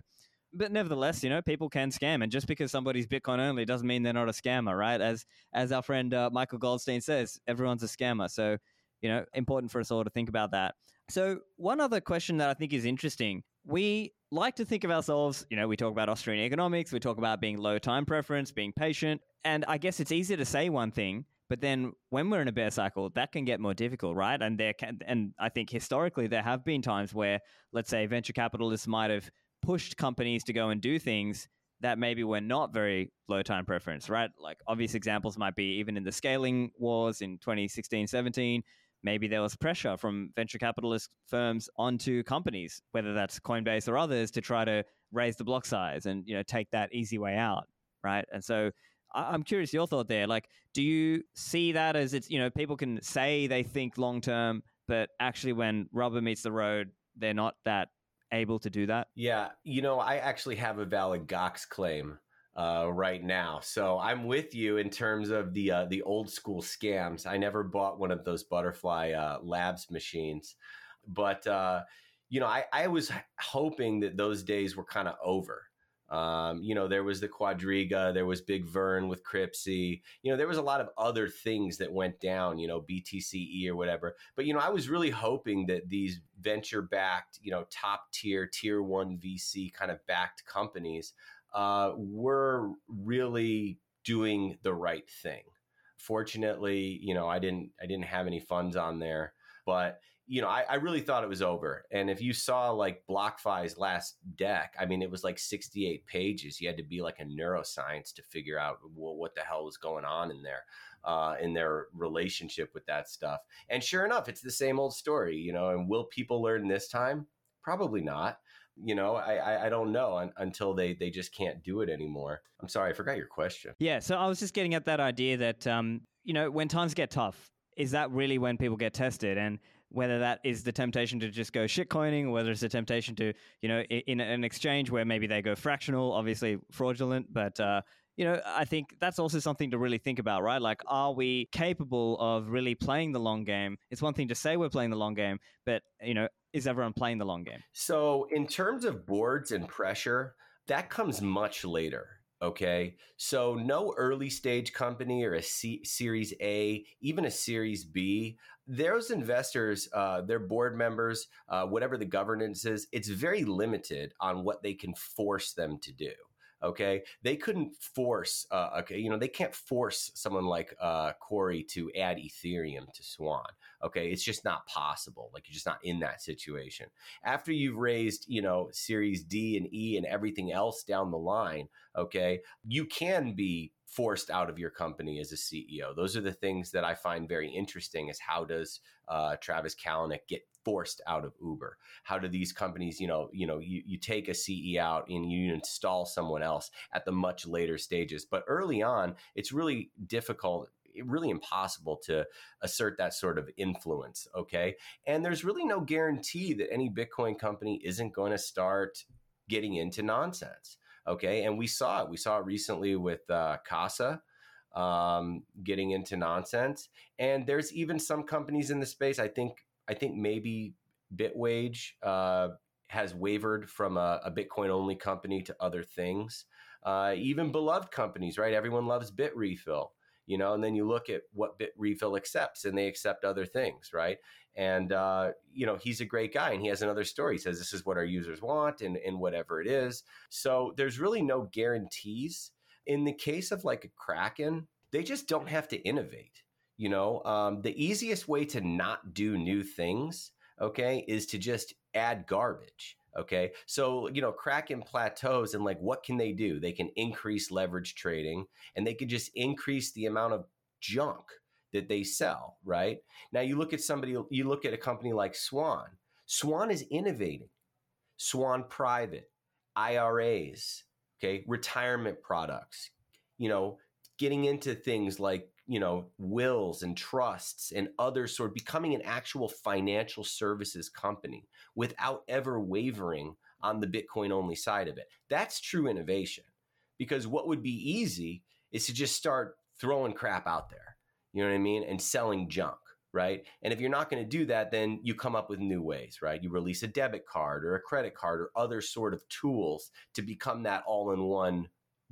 But nevertheless, you know, people can scam, and just because somebody's Bitcoin only doesn't mean they're not a scammer, right? As as our friend uh, Michael Goldstein says, everyone's a scammer. So, you know, important for us all to think about that. So, one other question that I think is interesting: we like to think of ourselves, you know, we talk about Austrian economics, we talk about being low time preference, being patient. And I guess it's easier to say one thing, but then when we're in a bear cycle, that can get more difficult, right? And there can, and I think historically there have been times where, let's say, venture capitalists might have pushed companies to go and do things that maybe were not very low time preference, right? Like obvious examples might be even in the scaling wars in 2016, 17, maybe there was pressure from venture capitalist firms onto companies, whether that's Coinbase or others, to try to raise the block size and you know take that easy way out, right? And so I'm curious your thought there. Like, do you see that as it's you know people can say they think long term, but actually when rubber meets the road, they're not that able to do that? Yeah, you know, I actually have a valid Gox claim uh, right now. So I'm with you in terms of the uh, the old school scams. I never bought one of those Butterfly uh, Labs machines, but uh, you know, I, I was hoping that those days were kind of over. Um, you know, there was the Quadriga, there was Big Vern with Cryptsy. You know, there was a lot of other things that went down. You know, BTCE or whatever. But you know, I was really hoping that these venture backed, you know, top tier, tier one VC kind of backed companies uh, we're really doing the right thing. Fortunately, you know, I didn't I didn't have any funds on there, but you know, I, I, really thought it was over. And if you saw like BlockFi's last deck, I mean, it was like 68 pages. You had to be like a neuroscience to figure out what, what the hell was going on in there, uh, in their relationship with that stuff. And sure enough, it's the same old story, you know. And will people learn this time? Probably not you know i i, I don't know until they they just can't do it anymore i'm sorry i forgot your question yeah so i was just getting at that idea that um you know when times get tough is that really when people get tested and whether that is the temptation to just go shitcoining or whether it's a temptation to you know in, in an exchange where maybe they go fractional obviously fraudulent but uh you know, I think that's also something to really think about, right? Like, are we capable of really playing the long game? It's one thing to say we're playing the long game, but, you know, is everyone playing the long game? So, in terms of boards and pressure, that comes much later. Okay. So, no early stage company or a C- Series A, even a Series B, those investors, uh, their board members, uh, whatever the governance is, it's very limited on what they can force them to do. Okay, they couldn't force. Uh, okay, you know they can't force someone like uh, Cory to add Ethereum to Swan. Okay, it's just not possible. Like you're just not in that situation. After you've raised, you know, Series D and E and everything else down the line, okay, you can be forced out of your company as a CEO. Those are the things that I find very interesting. Is how does uh, Travis Kalanick get forced out of Uber? How do these companies, you know, you know, you, you take a CE out and you install someone else at the much later stages. But early on, it's really difficult really impossible to assert that sort of influence. Okay. And there's really no guarantee that any Bitcoin company isn't going to start getting into nonsense. Okay. And we saw it. We saw it recently with uh, Casa um, getting into nonsense. And there's even some companies in the space, I think I think maybe Bitwage uh, has wavered from a, a, Bitcoin only company to other things. Uh, even beloved companies, right? Everyone loves Bit Bitrefill. You know, and then you look at what Bitrefill accepts and they accept other things, right? And, uh, you know, he's a great guy and he has another story. He says, this is what our users want and, and whatever it is. So there's really no guarantees. In the case of like a Kraken, they just don't have to innovate. You know, um, the easiest way to not do new things, okay, is to just add garbage. Okay. So, you know, Kraken plateaus and like what can they do? They can increase leverage trading and they can just increase the amount of junk that they sell, right? Now you look at somebody, you look at a company like Swan. Swan is innovating. Swan Private, IRAs, okay, retirement products, you know, getting into things like you know wills and trusts and other sort of becoming an actual financial services company without ever wavering on the bitcoin only side of it. That's true innovation because what would be easy is to just start throwing crap out there you know what i mean and selling junk right? And if you're not going to do that then you come up with new ways right? You release a debit card or a credit card or other sort of tools to become that all-in-one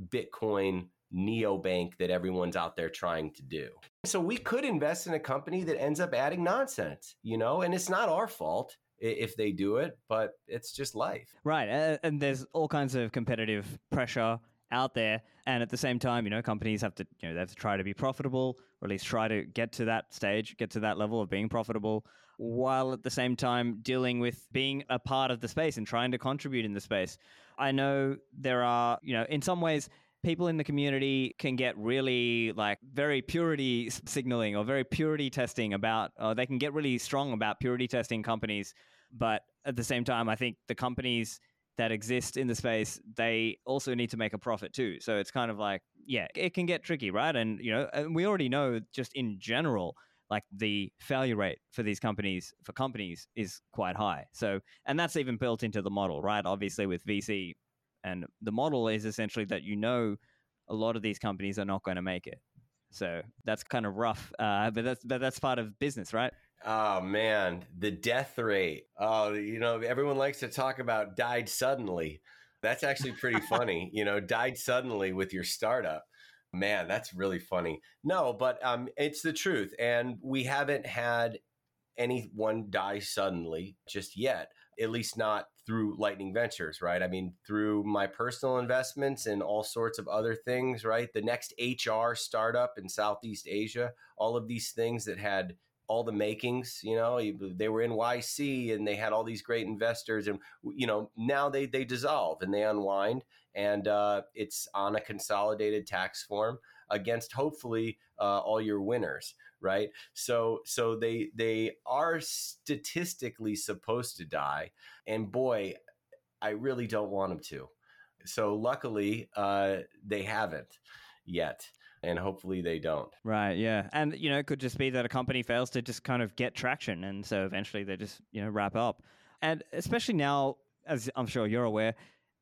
bitcoin neobank that everyone's out there trying to do. So we could invest in a company that ends up adding nonsense, you know, and it's not our fault if they do it, but it's just life. Right. And there's all kinds of competitive pressure out there. And at the same time, you know, companies have to, you know, they have to try to be profitable or at least try to get to that stage, get to that level of being profitable while at the same time dealing with being a part of the space and trying to contribute in the space. I know there are, you know, in some ways, people in the community can get really like very purity signaling or very purity testing about, or they can get really strong about purity testing companies. But at the same time, I think the companies that exist in the space, they also need to make a profit too. So it's kind of like, yeah, it can get tricky, right? And, you know, and we already know just in general, like the failure rate for these companies for companies is quite high so and that's even built into the model right obviously with vc and the model is essentially that you know a lot of these companies are not going to make it. So that's kind of rough, uh, but that's but that's part of business, right? Oh man, the death rate. Oh, you know, everyone likes to talk about died suddenly. That's actually pretty funny. You know, died suddenly with your startup. Man, that's really funny. No, but um, it's the truth, and we haven't had anyone die suddenly just yet. At least not through Lightning Ventures, right? I mean, through my personal investments and all sorts of other things, right? The next HR startup in Southeast Asia, all of these things that had all the makings, you know, they were in YC and they had all these great investors and, you know, now they, they dissolve and they unwind and uh, it's on a consolidated tax form against hopefully uh, all your winners right? So so they they are statistically supposed to die and boy i really don't want them to. So luckily uh, they haven't yet and hopefully they don't. Right yeah and you know it could just be that a company fails to just kind of get traction and so eventually they just you know wrap up. And especially now as i'm sure you're aware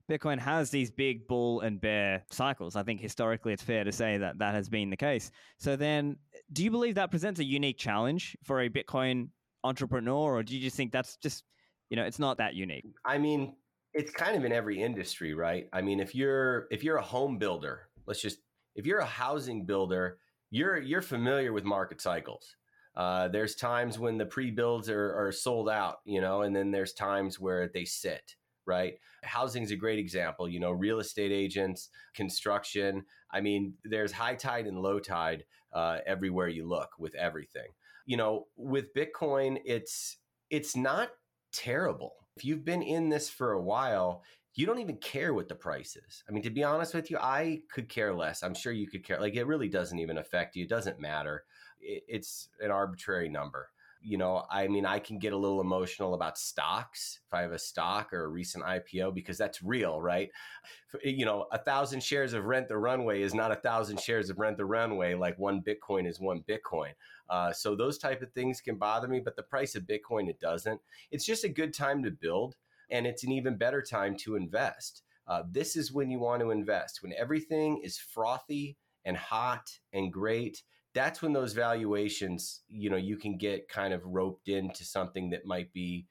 Bitcoin has these big bull and bear cycles. I think historically it's fair to say that that has been the case. So then, do you believe that presents a unique challenge for a Bitcoin entrepreneur, or do you just think that's just, you know, it's not that unique? I mean, it's kind of in every industry, right? I mean, if you're if you're a home builder, let's just if you're a housing builder, you're you're familiar with market cycles. Uh, there's times when the pre-builds are, are sold out, you know, and then there's times where they sit right? Housing is a great example. You know, real estate agents, construction. I mean, there's high tide and low tide uh, everywhere you look with everything. You know, with Bitcoin, it's it's not terrible. If you've been in this for a while, you don't even care what the price is. I mean, to be honest with you, I could care less. I'm sure you could care. Like, it really doesn't even affect you. It doesn't matter. It's an arbitrary number you know, I mean, I can get a little emotional about stocks if I have a stock or a recent IPO because that's real, right? You know, a thousand shares of Rent the Runway is not a thousand shares of Rent the Runway like one Bitcoin is one Bitcoin. Uh, so those type of things can bother me, but the price of Bitcoin it doesn't. It's just a good time to build, and it's an even better time to invest. Uh, this is when you want to invest when everything is frothy and hot and great that's when those valuations, you know, you can get kind of roped into something that might be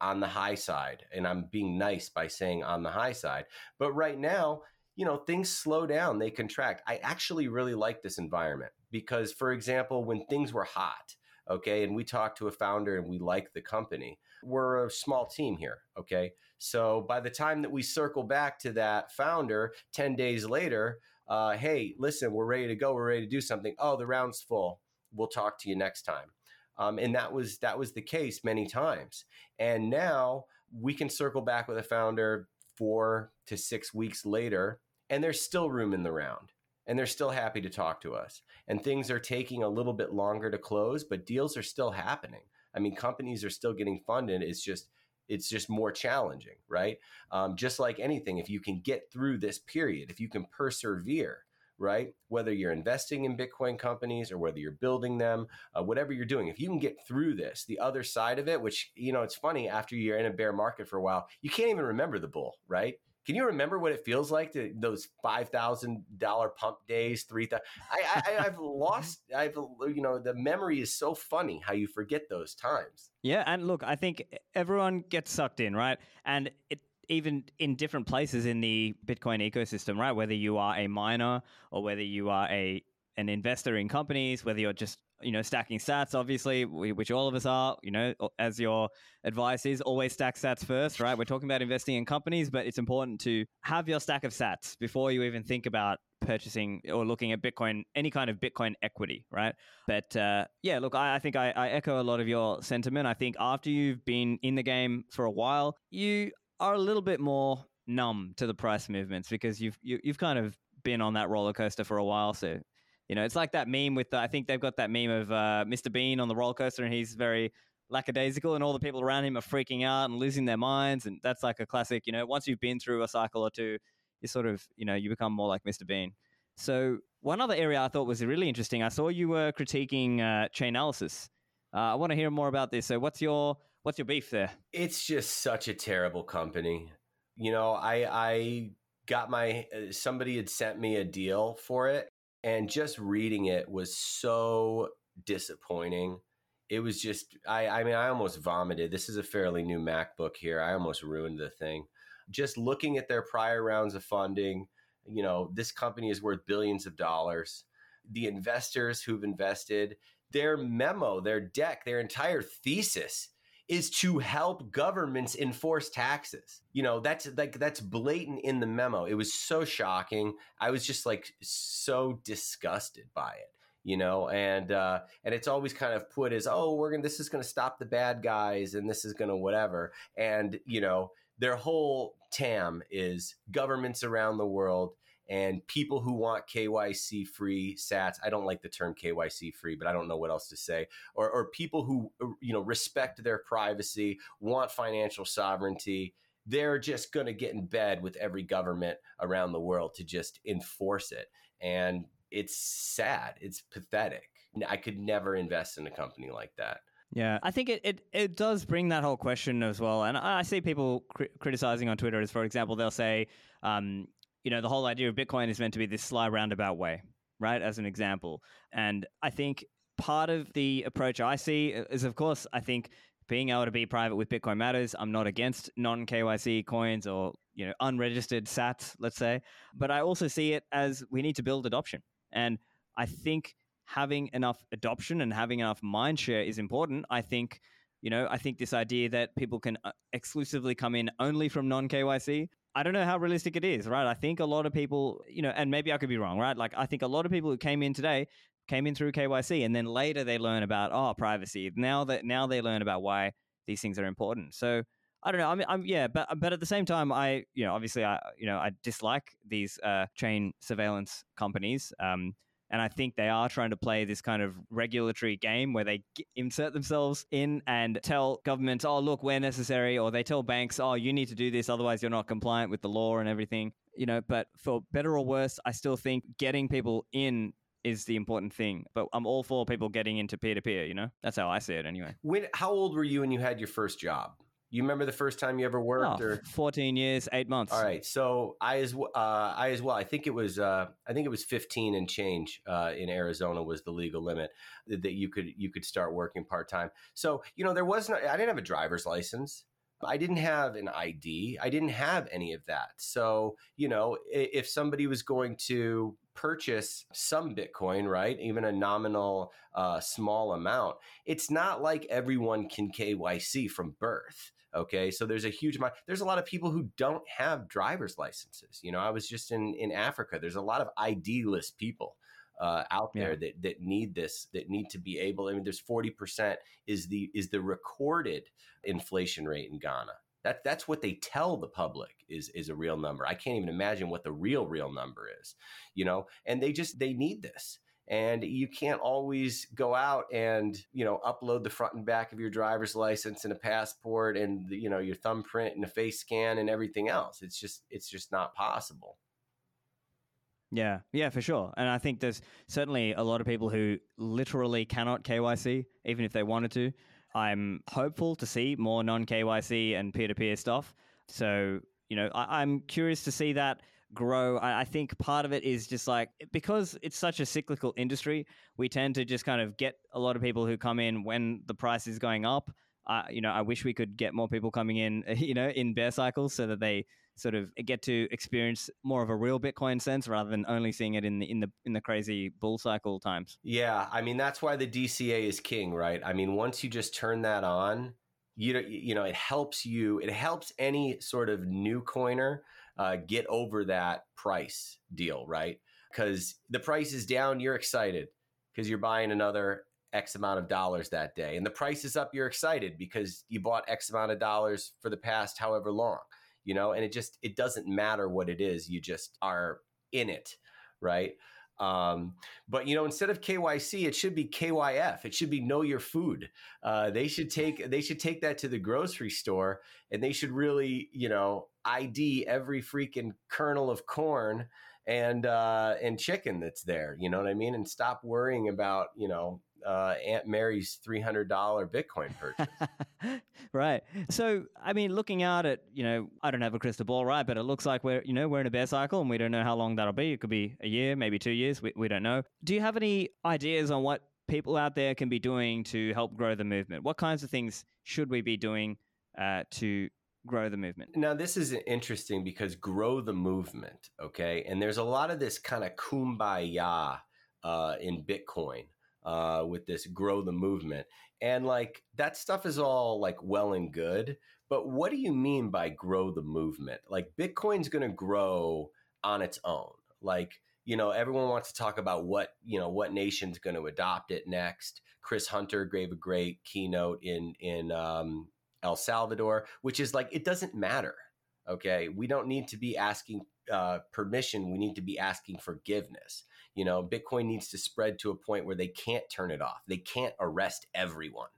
on the high side. And I'm being nice by saying on the high side. But right now, you know, things slow down, they contract. I actually really like this environment because, for example, when things were hot, okay, and we talked to a founder and we like the company, we're a small team here, okay? So by the time that we circle back to that founder 10 days later, uh, hey, listen, we're ready to go. We're ready to do something. Oh, the round's full. We'll talk to you next time. Um, and that was that was the case many times. And now we can circle back with a founder four to six weeks later, and there's still room in the round. And they're still happy to talk to us. And things are taking a little bit longer to close, but deals are still happening. I mean, companies are still getting funded. It's just it's just more challenging, right? Um, just like anything, if you can get through this period, if you can persevere, right? Whether you're investing in Bitcoin companies or whether you're building them, uh, whatever you're doing, if you can get through this, the other side of it, which, you know, it's funny after you're in a bear market for a while, you can't even remember the bull, right? Can you remember what it feels like to those five thousand dollar pump days, three thousand? I, I I've lost. I've you know the memory is so funny how you forget those times. Yeah, and look, I think everyone gets sucked in, right? And it even in different places in the Bitcoin ecosystem, right? Whether you are a miner or whether you are a an investor in companies, whether you're just you know stacking sats, obviously, which all of us are. You know, as your advice is, always stack sats first, right? We're talking about investing in companies, but it's important to have your stack of sats before you even think about purchasing or looking at Bitcoin, any kind of Bitcoin equity, right? But uh, yeah, look, I, I think I, I echo a lot of your sentiment. I think after you've been in the game for a while, you are a little bit more numb to the price movements because you've you, have you have kind of been on that roller coaster for a while. So you know, it's like that meme with the, I think they've got that meme of uh, Mr. Bean on the roller coaster, and he's very lackadaisical, and all the people around him are freaking out and losing their minds, and that's like a classic. You know, once you've been through a cycle or two, you sort of you know you become more like Mr. Bean. So one other area I thought was really interesting. I saw you were critiquing uh, Chainalysis. Uh, I want to hear more about this. So what's your what's your beef there? It's just such a terrible company. You know, I I got my uh, somebody had sent me a deal for it and just reading it was so disappointing. It was just I, I mean i almost vomited. This is a fairly new macbook here. I almost ruined the thing. Just looking at their prior rounds of funding you know this company is worth billions of dollars. The investors who've invested their memo their deck their entire thesis is to help governments enforce taxes. You know, that's like that's blatant in the memo. It was so shocking. I was just like so disgusted by it you know and uh and it's always kind of put as oh we're gonna this is gonna stop the bad guys and this is gonna whatever and you know their whole tam is governments around the world and people who want KYC free sats. I don't like the term KYC free, but I don't know what else to say. Or, or people who uh, you know respect their privacy, want financial sovereignty. They're just going to get in bed with every government around the world to just enforce it, and it's sad. It's pathetic. I could never invest in a company like that. Yeah, I think it, it, it does bring that whole question as well. And I see people cri- criticizing on Twitter as, for example, they'll say, um, you know, the whole idea of Bitcoin is meant to be this sly roundabout way, right? As an example. And I think part of the approach I see is, of course, I think being able to be private with Bitcoin matters. I'm not against non KYC coins or, you know, unregistered sats, let's say. But I also see it as we need to build adoption. And I think having enough adoption and having enough mind share is important. I think you know, I think this idea that people can uh, exclusively come in only from non KYC I don't know how realistic it is, right? I think a lot of people, you know, and maybe I could be wrong, right? Like I think a lot of people who came in today came in through KYC and then later they learn about oh privacy. Now that now they learn about why these things are important. So I don't know. I mean, I'm yeah, but but at the same time, I you know obviously I you know I dislike these uh, chain surveillance companies. Um, and I think they are trying to play this kind of regulatory game where they insert themselves in and tell governments, oh, look, we're necessary. Or they tell banks, oh, you need to do this, otherwise you're not compliant with the law and everything. You know, but for better or worse, I still think getting people in is the important thing. But I'm all for people getting into peer to peer, you know? That's how I see it anyway. When how old were you when you had your first job? You remember the first time you ever worked? Oh, or 14 years, eight months. All right. So I as uh, I as well. I think it was uh, I think it was 15 and change uh, in Arizona was the legal limit that you could you could start working part time. So you know there was no I didn't have a driver's license. I didn't have an ID. I didn't have any of that. So, you know, if somebody was going to purchase some Bitcoin, right, even a nominal uh, small amount, it's not like everyone can KYC from birth. Okay, so there's a huge amount. There's a lot of people who don't have driver's licenses. You know, I was just in in Africa. There's a lot of ID-less people uh, out there yeah. that that need this, that need to be able. I mean, there's 40 percent is the is the recorded inflation rate in Ghana. That that's what they tell the public is is a real number. I can't even imagine what the real real number is. You know, and they just they need this and you can't always go out and you know upload the front and back of your driver's license and a passport and you know your thumbprint and a face scan and everything else it's just it's just not possible yeah, yeah, for sure. And I think there's certainly a lot of people who literally cannot KYC, even if they wanted to. I'm hopeful to see more non KYC and peer to peer stuff. So, you know, I- am curious to see that grow. I-, I think part of it is just like because it's such a cyclical industry, we tend to just kind of get a lot of people who come in when the price is going up. Uh, you know, I wish we could get more people coming in, you know, in bear cycles so that they sort of get to experience more of a real Bitcoin sense rather than only seeing it in the in the in the crazy bull cycle times. Yeah, I mean that's why the DCA is king, right? I mean once you just turn that on, you know, you know it helps you. It helps any sort of new coiner uh, get over that price deal, right? Because the price is down, you're excited because you're buying another X amount of dollars that day, and the price is up, you're excited because you bought X amount of dollars for the past however long you know, and it just it doesn't matter what it is, you just are in it, right? Um, but you know, instead of KYC, it should be KYF. It should be know your food. Uh, they should take they should take that to the grocery store, and they should really you know ID every freaking kernel of corn and uh, and chicken that's there. You know what I mean? And stop worrying about you know uh, Aunt Mary's three hundred dollar Bitcoin purchase. right. So, I mean, looking out at you know, I don't have a crystal ball, right? But it looks like we're you know we're in a bear cycle, and we don't know how long that'll be. It could be a year, maybe two years. We we don't know. Do you have any ideas on what people out there can be doing to help grow the movement? What kinds of things should we be doing uh, to grow the movement? Now, this is interesting because grow the movement, okay? And there's a lot of this kind of kumbaya uh, in Bitcoin uh, with this grow the movement. And like that stuff is all like well and good. But what do you mean by grow the movement? Like Bitcoin's going to grow on its own. Like, you know, everyone wants to talk about what, you know, what nation's going to adopt it next. Chris Hunter gave a great keynote in, in, um, El Salvador, which is like, it doesn't matter. Okay. We don't need to be asking uh, permission. We need to be asking forgiveness. You know, Bitcoin needs to spread to a point where they can't turn it off. They can't arrest everyone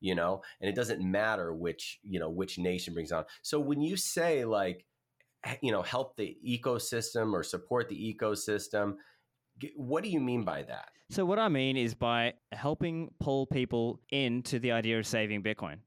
you know? And it doesn't matter which you know which nation brings on. So when you say like you know help the ecosystem or support the ecosystem what do you mean by that? So what i mean is by helping pull people into the idea of saving bitcoin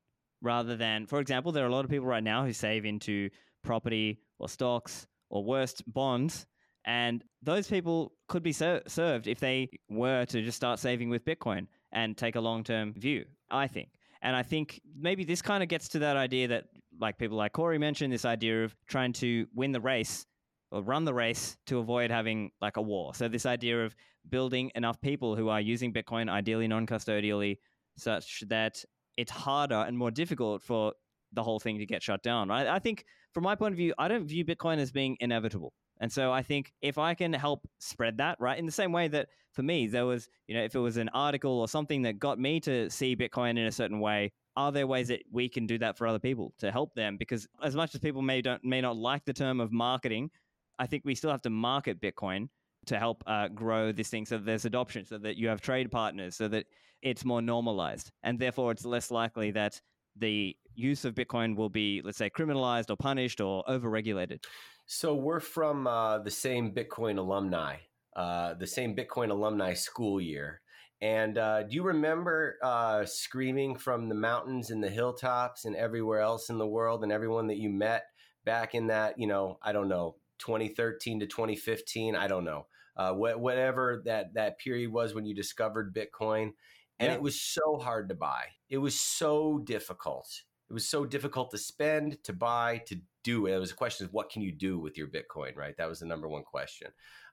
rather than for example there are a lot of people right now who save into property or stocks or worst bonds and those people could be ser- served if they were to just start saving with Bitcoin and take a long term view, I think. And I think maybe this kind of gets to that idea that, like people like Cory mentioned, this idea of trying to win the race or run the race to avoid having like a war. So, this idea of building enough people who are using Bitcoin, ideally non custodially, such that it's harder and more difficult for the whole thing to get shut down. Right? I think, from my point of view, I don't view Bitcoin as being inevitable. And so I think if I can help spread that, right, in the same way that for me, there was, you know, if it was an article or something that got me to see Bitcoin in a certain way, are there ways that we can do that for other people to help them? Because as much as people may don't may not like the term of marketing, I think we still have to market Bitcoin to help uh, grow this thing so that there's adoption, so that you have trade partners, so that it's more normalized, and therefore it's less likely that the use of Bitcoin will be, let's say, criminalized or punished or overregulated. So we're from uh, the same Bitcoin alumni, uh, the same Bitcoin alumni school year. And uh, do you remember uh, screaming from the mountains and the hilltops and everywhere else in the world and everyone that you met back in that, you know, I don't know, 2013 to 2015? I don't know. Uh, wh- whatever that, that period was when you discovered Bitcoin. And yeah. it was so hard to buy. It was so difficult it was so difficult to spend, to buy, to do. It was a question of what can you do with your Bitcoin, right? That was the number one question.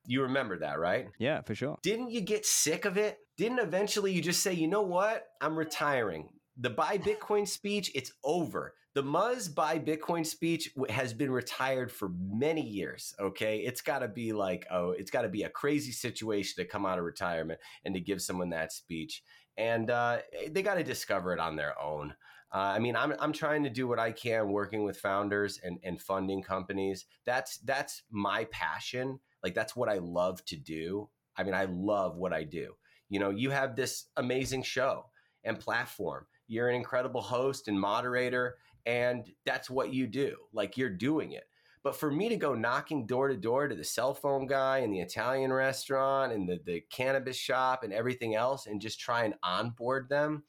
You remember that, right? Yeah, for sure. Didn't you get sick of it? Didn't eventually you just say, you know what? I'm retiring. The buy Bitcoin speech, it's over. The Muzz buy Bitcoin speech has been retired for many years. Okay. It's got to be like, oh, it's got to be a crazy situation to come out of retirement and to give someone that speech. And uh, they got to discover it on their own. Uh, I mean, I'm I'm trying to do what I can, working with founders and and funding companies. That's that's my passion. Like that's what I love to do. I mean, I love what I do. You know, you have this amazing show and platform. You're an incredible host and moderator, and that's what you do. Like you're doing it. But for me to go knocking door to door to the cell phone guy and the Italian restaurant and the, the cannabis shop and everything else and just try and onboard them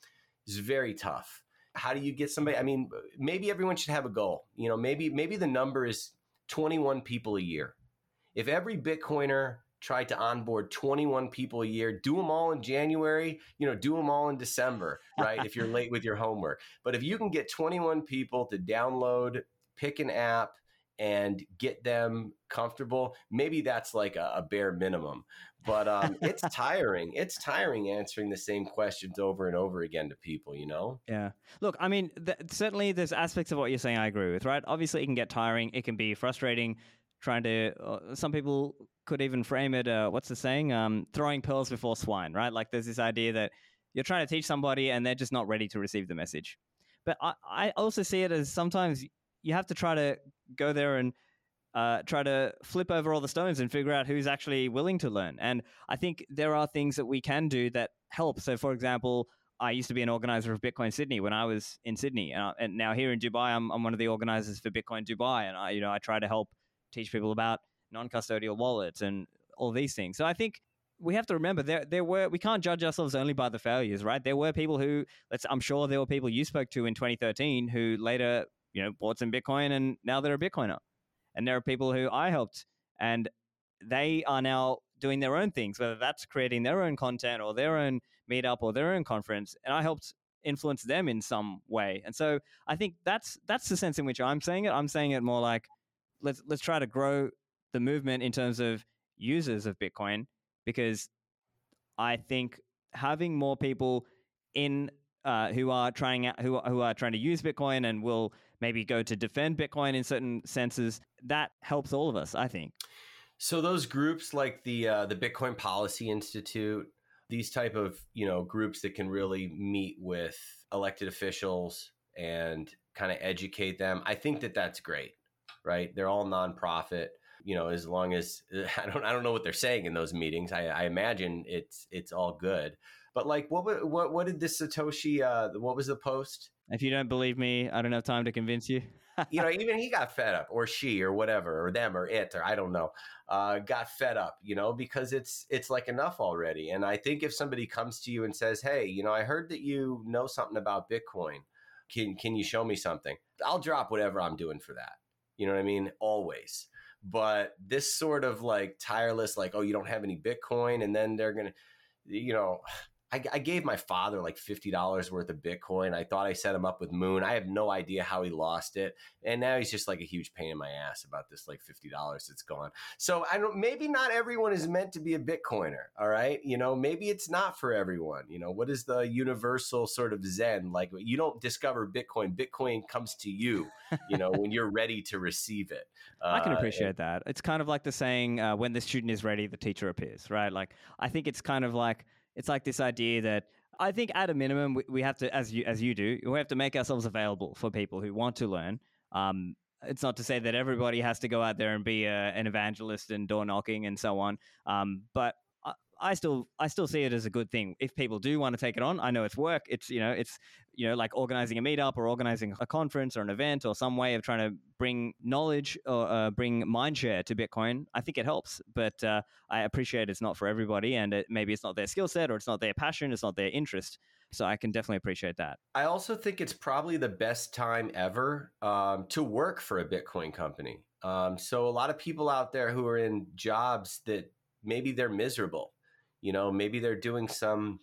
is very tough how do you get somebody? I mean, maybe everyone should have a goal. You know, maybe maybe the number is 21 people a year. If every Bitcoiner tried to onboard 21 people a year, do them all in January, you know, do them all in December, right? if you're late with your homework. But if you can get 21 people to download, pick an app, and get them comfortable, maybe that's like a, a bare minimum. But um, it's tiring. It's tiring answering the same questions over and over again to people, you know? Yeah. Look, I mean, th- certainly there's aspects of what you're saying I agree with, right? Obviously, it can get tiring. It can be frustrating trying to, uh, some people could even frame it, uh, what's the saying? Um, throwing pearls before swine, right? Like there's this idea that you're trying to teach somebody and they're just not ready to receive the message. But I, I also see it as sometimes you have to try to go there and uh, try to flip over all the stones and figure out who's actually willing to learn. And I think there are things that we can do that help. So, for example, I used to be an organizer of Bitcoin Sydney when I was in Sydney, and, I, and now here in Dubai, I'm, I'm one of the organizers for Bitcoin Dubai, and I, you know, I try to help teach people about non-custodial wallets and all these things. So I think we have to remember there there were we can't judge ourselves only by the failures, right? There were people who let's I'm sure there were people you spoke to in 2013 who later you know, bought some Bitcoin and now they're a Bitcoiner. And there are people who I helped and they are now doing their own things, whether that's creating their own content or their own meetup or their own conference. And I helped influence them in some way. And so I think that's that's the sense in which I'm saying it. I'm saying it more like let's let's try to grow the movement in terms of users of Bitcoin because I think having more people in uh, who are trying out who who are trying to use Bitcoin and will maybe go to defend Bitcoin in certain senses. That helps all of us, I think. So those groups like the uh, the Bitcoin Policy Institute, these type of you know groups that can really meet with elected officials and kind of educate them. I think that that's great, right? They're all nonprofit. You know, as long as I don't, I don't know what they're saying in those meetings. I, I imagine it's it's all good. But like, what what what did this Satoshi? Uh, what was the post? If you don't believe me, I don't have time to convince you. you know, even he got fed up, or she, or whatever, or them, or it, or I don't know, uh, got fed up. You know, because it's it's like enough already. And I think if somebody comes to you and says, "Hey, you know, I heard that you know something about Bitcoin. Can can you show me something?" I'll drop whatever I'm doing for that. You know what I mean? Always. But this sort of like tireless, like, oh, you don't have any Bitcoin, and then they're gonna, you know, I, I gave my father like fifty dollars worth of Bitcoin. I thought I set him up with Muun. I have no idea how he lost it, and now he's just like a huge pain in my ass about this like fifty dollars that's gone. So I don't. Maybe not everyone is meant to be a Bitcoiner. All right, you know, maybe it's not for everyone. You know, what is the universal sort of Zen? Like you don't discover Bitcoin. Bitcoin comes to you. You know, when you're ready to receive it. Uh, I can uh, appreciate that. It's kind of like the saying, uh, "When the student is ready, the teacher appears." Right? Like I think it's kind of like it's like this idea that I think at a minimum we, we have to, as you as you do, we have to make ourselves available for people who want to learn. Um, it's not to say that everybody has to go out there and be a, an evangelist and door knocking and so on. Um, but I still I still see it as a good thing. If people do want to take it on, I know it's work. It's you know it's you know like organizing a meetup or organizing a conference or an event or some way of trying to bring knowledge or uh, bring mindshare to Bitcoin. I think it helps, but uh, I appreciate it's not for everybody, and it, maybe it's not their skill set or it's not their passion, it's not their interest. So I can definitely appreciate that. I also think it's probably the best time ever um, to work for a Bitcoin company. Um, so a lot of people out there who are in jobs that maybe they're miserable you know maybe they're doing some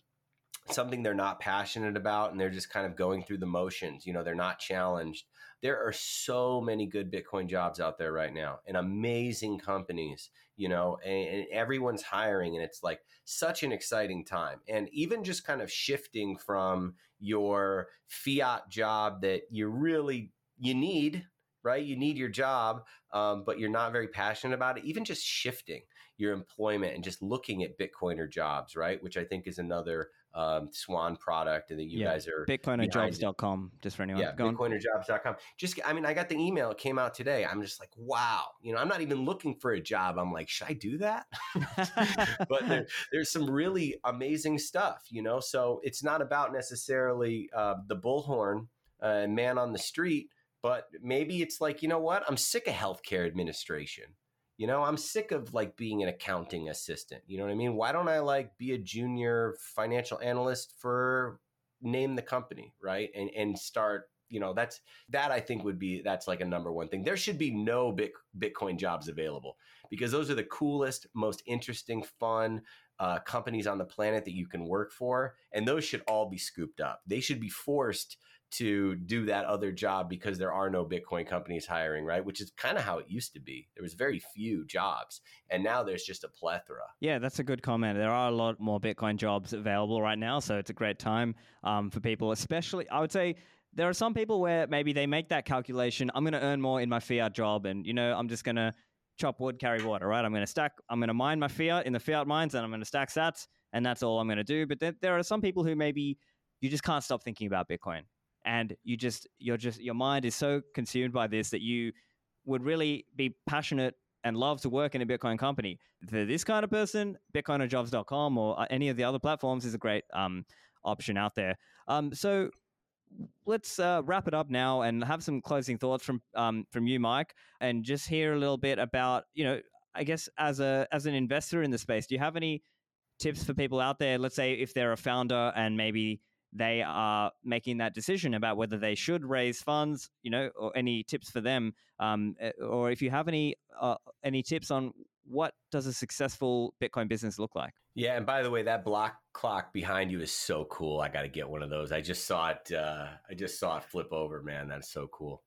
something they're not passionate about and they're just kind of going through the motions. You know, they're not challenged. There are so many good Bitcoin jobs out there right now and amazing companies, you know, and, and everyone's hiring. And it's like such an exciting time. And even just kind of shifting from your fiat job that you really you need right you need your job um, but you're not very passionate about it even just shifting your employment and just looking at bitcoiner jobs right which i think is another um, Swan product and that you yeah. guys are bitcoinerjobs.com just for anyone. Yeah, bitcoinerjobs.com. Just I mean, I got the email, it came out today. I'm just like, wow. You know, I'm not even looking for a job. I'm like, should I do that? but there, there's some really amazing stuff, you know. So it's not about necessarily uh, the bullhorn uh, man on the street, but maybe it's like, you know what? I'm sick of healthcare administration. You know, I'm sick of like being an accounting assistant. You know what I mean? Why don't I like be a junior financial analyst for name the company, right? And and start, you know, that's that I think would be that's like a number one thing. There should be no bit, Bitcoin jobs available because those are the coolest, most interesting, fun uh, companies on the planet that you can work for, and those should all be scooped up. They should be forced to do that other job because there are no Bitcoin companies hiring, right? Which is kind of how it used to be. There was very few jobs, and now there's just a plethora. Yeah, that's a good comment. There are a lot more Bitcoin jobs available right now, so it's a great time um, for people, especially. I would say there are some people where maybe they make that calculation. I'm going to earn more in my fiat job, and you know, I'm just going to chop wood, carry water, right? I'm going to stack. I'm going to mine my fiat in the fiat mines, and I'm going to stack sats, and that's all I'm going to do. But there are some people who maybe you just can't stop thinking about Bitcoin and you just you're just your mind is so consumed by this that you would really be passionate and love to work in a Bitcoin company. For this kind of person, bitcoinerjobs.com or uh, any of the other platforms is a great um, option out there. Um, so let's uh, wrap it up now and have some closing thoughts from um, from you, Mike, and just hear a little bit about you know I guess as a as an investor in the space, do you have any tips for people out there? Let's say if they're a founder and maybe they are making that decision about whether they should raise funds, you know, or any tips for them, um, eh, or if you have any uh, any tips on what does a successful Bitcoin business look like? Yeah, and by the way, that block clock behind you is so cool. I got to get one of those. I just saw it. Uh, I just saw it flip over, man. That's so cool.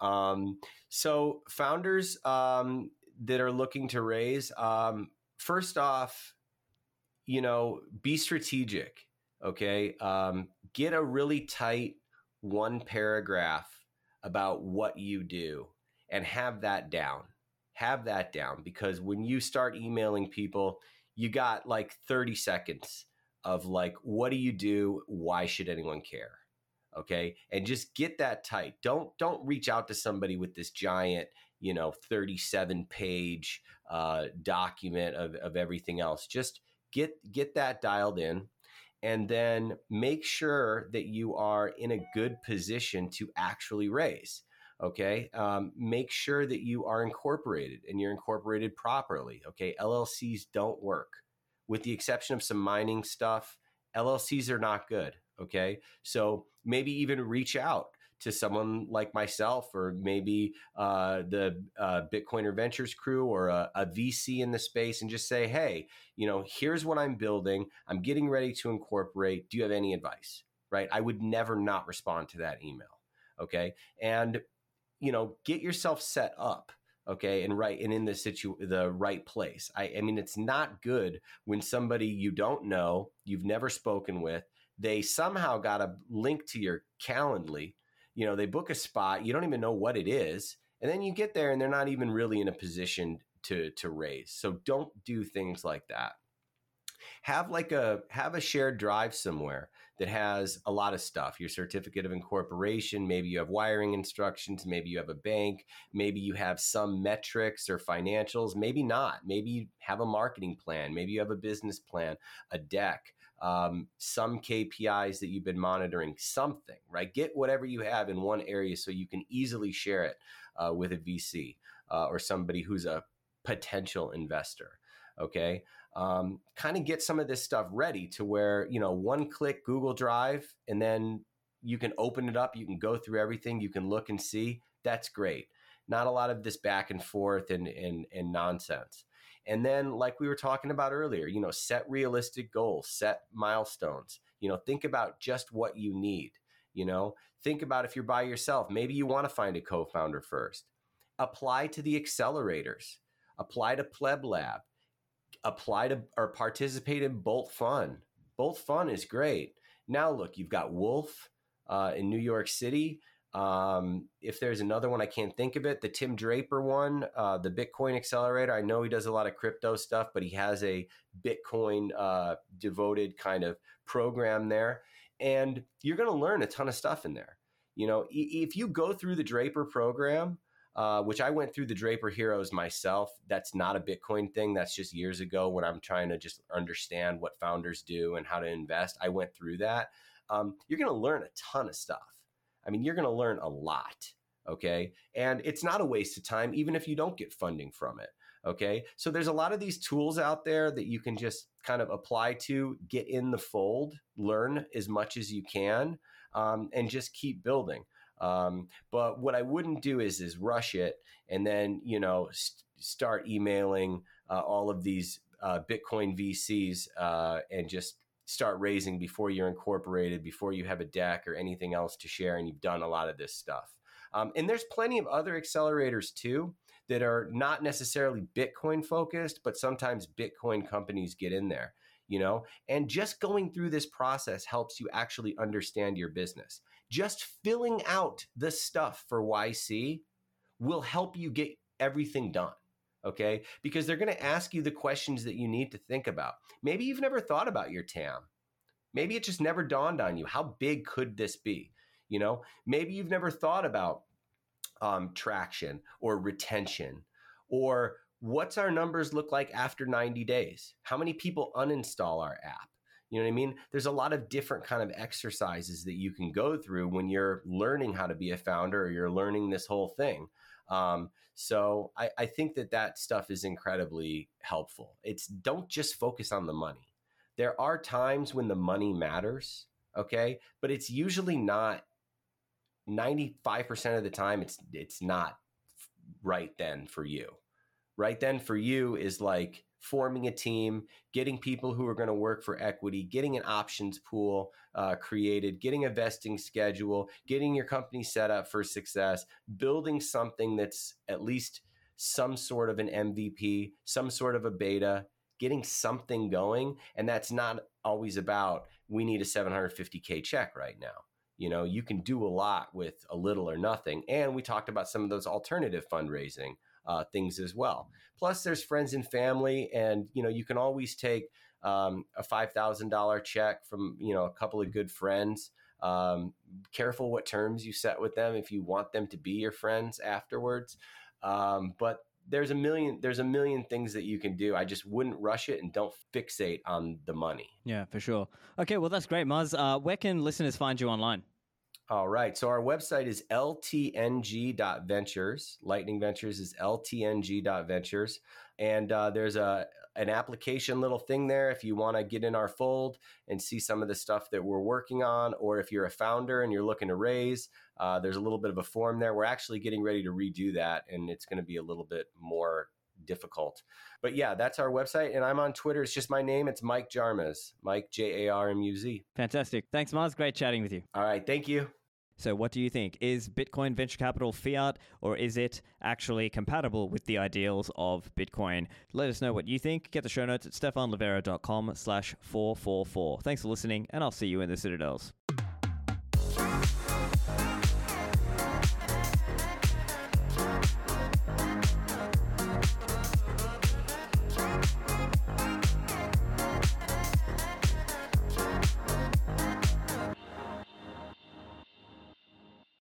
Um, so founders um, that are looking to raise, um, first off, you know, be strategic Okay. Um, get a really tight one paragraph about what you do and have that down. Have that down because when you start emailing people, you got like 30 seconds of like, what do you do? Why should anyone care? Okay. And just get that tight. Don't, don't reach out to somebody with this giant, you know, 37 page uh, document of, of everything else. Just get, get that dialed in and then make sure that you are in a good position to actually raise. Okay. Um, make sure that you are incorporated and you're incorporated properly. Okay. LLCs don't work. With the exception of some mining stuff, LLCs are not good. Okay. So maybe even reach out to someone like myself or maybe uh, the uh, Bitcoiner Ventures crew or a, a, VC in the space and just say, hey, you know, here's what I'm building. I'm getting ready to incorporate. Do you have any advice? Right. I would never not respond to that email. Okay. And, you know, get yourself set up okay and right and in the situ the right place I, I mean it's not good when somebody you don't know you've never spoken with they somehow got a link to your calendly you know, they book a spot, you don't even know what it is, and then you get there and they're not even really in a position to to raise. So don't do things like that. Have like a have a shared drive somewhere that has a lot of stuff. Your certificate of incorporation, maybe you have wiring instructions, maybe you have a bank, maybe you have some metrics or financials, maybe not. Maybe you have a marketing plan, maybe you have a business plan, a deck um, some KPIs that you've been monitoring, something, right? Get whatever you have in one area so you can easily share it uh, with a VC uh, or somebody who's a potential investor. Okay. Um, kind of get some of this stuff ready to where, you know, one click Google Drive and then you can open it up, you can go through everything, you can look and see. That's great. Not a lot of this back and forth and, and, and nonsense. And then, like we were talking about earlier, you know, set realistic goals, set milestones. You know, think about just what you need. You know, think about if you're by yourself, maybe you want to find a co founder first. Apply to the accelerators, apply to Pleb Lab, apply to or participate in Bolt Fun. Bolt Fun is great. Now, look, you've got Wolf uh, in New York City. Um, if there's another one, I can't think of it. The Tim Draper one, uh, the Bitcoin Accelerator. I know he does a lot of crypto stuff, but he has a Bitcoin uh, devoted kind of program there, and you're going to learn a ton of stuff in there. You know, if you go through the Draper program, uh, which I went through the Draper Heroes myself. That's not a Bitcoin thing. That's just years ago when I'm trying to just understand what founders do and how to invest. I went through that. Um, you're going to learn a ton of stuff. I mean, you're going to learn a lot. Okay. And it's not a waste of time, even if you don't get funding from it. Okay. So there's a lot of these tools out there that you can just kind of apply to, get in the fold, learn as much as you can, um, and just keep building. Um, but what I wouldn't do is is rush it and then you know st- start emailing uh, all of these uh, Bitcoin VCs uh, and just start raising before you're incorporated, before you have a deck or anything else to share, and you've done a lot of this stuff. Um, and there's plenty of other accelerators too that are not necessarily Bitcoin focused, but sometimes Bitcoin companies get in there, you know? And just going through this process helps you actually understand your business. Just filling out the stuff for YC will help you get everything done okay? Because they're going to ask you the questions that you need to think about. Maybe you've never thought about your TAM. Maybe it just never dawned on you. How big could this be? You know, maybe you've never thought about um, traction or retention or what's our numbers look like after 90 days? How many people uninstall our app? You know what I mean? There's a lot of different kind of exercises that you can go through when you're learning how to be a founder or you're learning this whole thing. Um, so I, I think that that stuff is incredibly helpful. It's don't just focus on the money. There are times when the money matters, okay, but it's usually not. Ninety five percent of the time, it's it's not right then for you. Right then for you is like forming a team, getting people who are going to work for equity, getting an options pool uh, created, getting a vesting schedule, getting your company set up for success, building something that's at least some sort of an MVP, some sort of a beta, getting something going. And that's not always about we need a 750K check right now. You know, you can do a lot with a little or nothing. And we talked about some of those alternative fundraising uh, things as well. Plus, there's friends and family, and you know you can always take um, a five thousand dollar check from you know a couple of good friends. Um, careful what terms you set with them if you want them to be your friends afterwards. Um, but there's a million there's a million things that you can do. I just wouldn't rush it and don't fixate on the money. Yeah, for sure. Okay, well that's great, Muzz. Uh, where can listeners find you online? All right. So our website is ltng.ventures. Lightning Ventures is ltng.ventures. And uh, there's a an application little thing there if you want to get in our fold and see some of the stuff that we're working on, or if you're a founder and you're looking to raise, uh, there's a little bit of a form there. We're actually getting ready to redo that, and it's going to be a little bit more difficult. But yeah, that's our website. And I'm on Twitter. It's just my name. It's Mike Jarmuz. Mike, J A R M U Z. Fantastic. Thanks, Mars. Great chatting with you. All right. Thank you. So, what do you think? Is Bitcoin venture capital fiat or is it actually compatible with the ideals of Bitcoin? Let us know what you think. Get the show notes at stephanlivera.com slash 444. Thanks for listening, and I'll see you in the Citadels.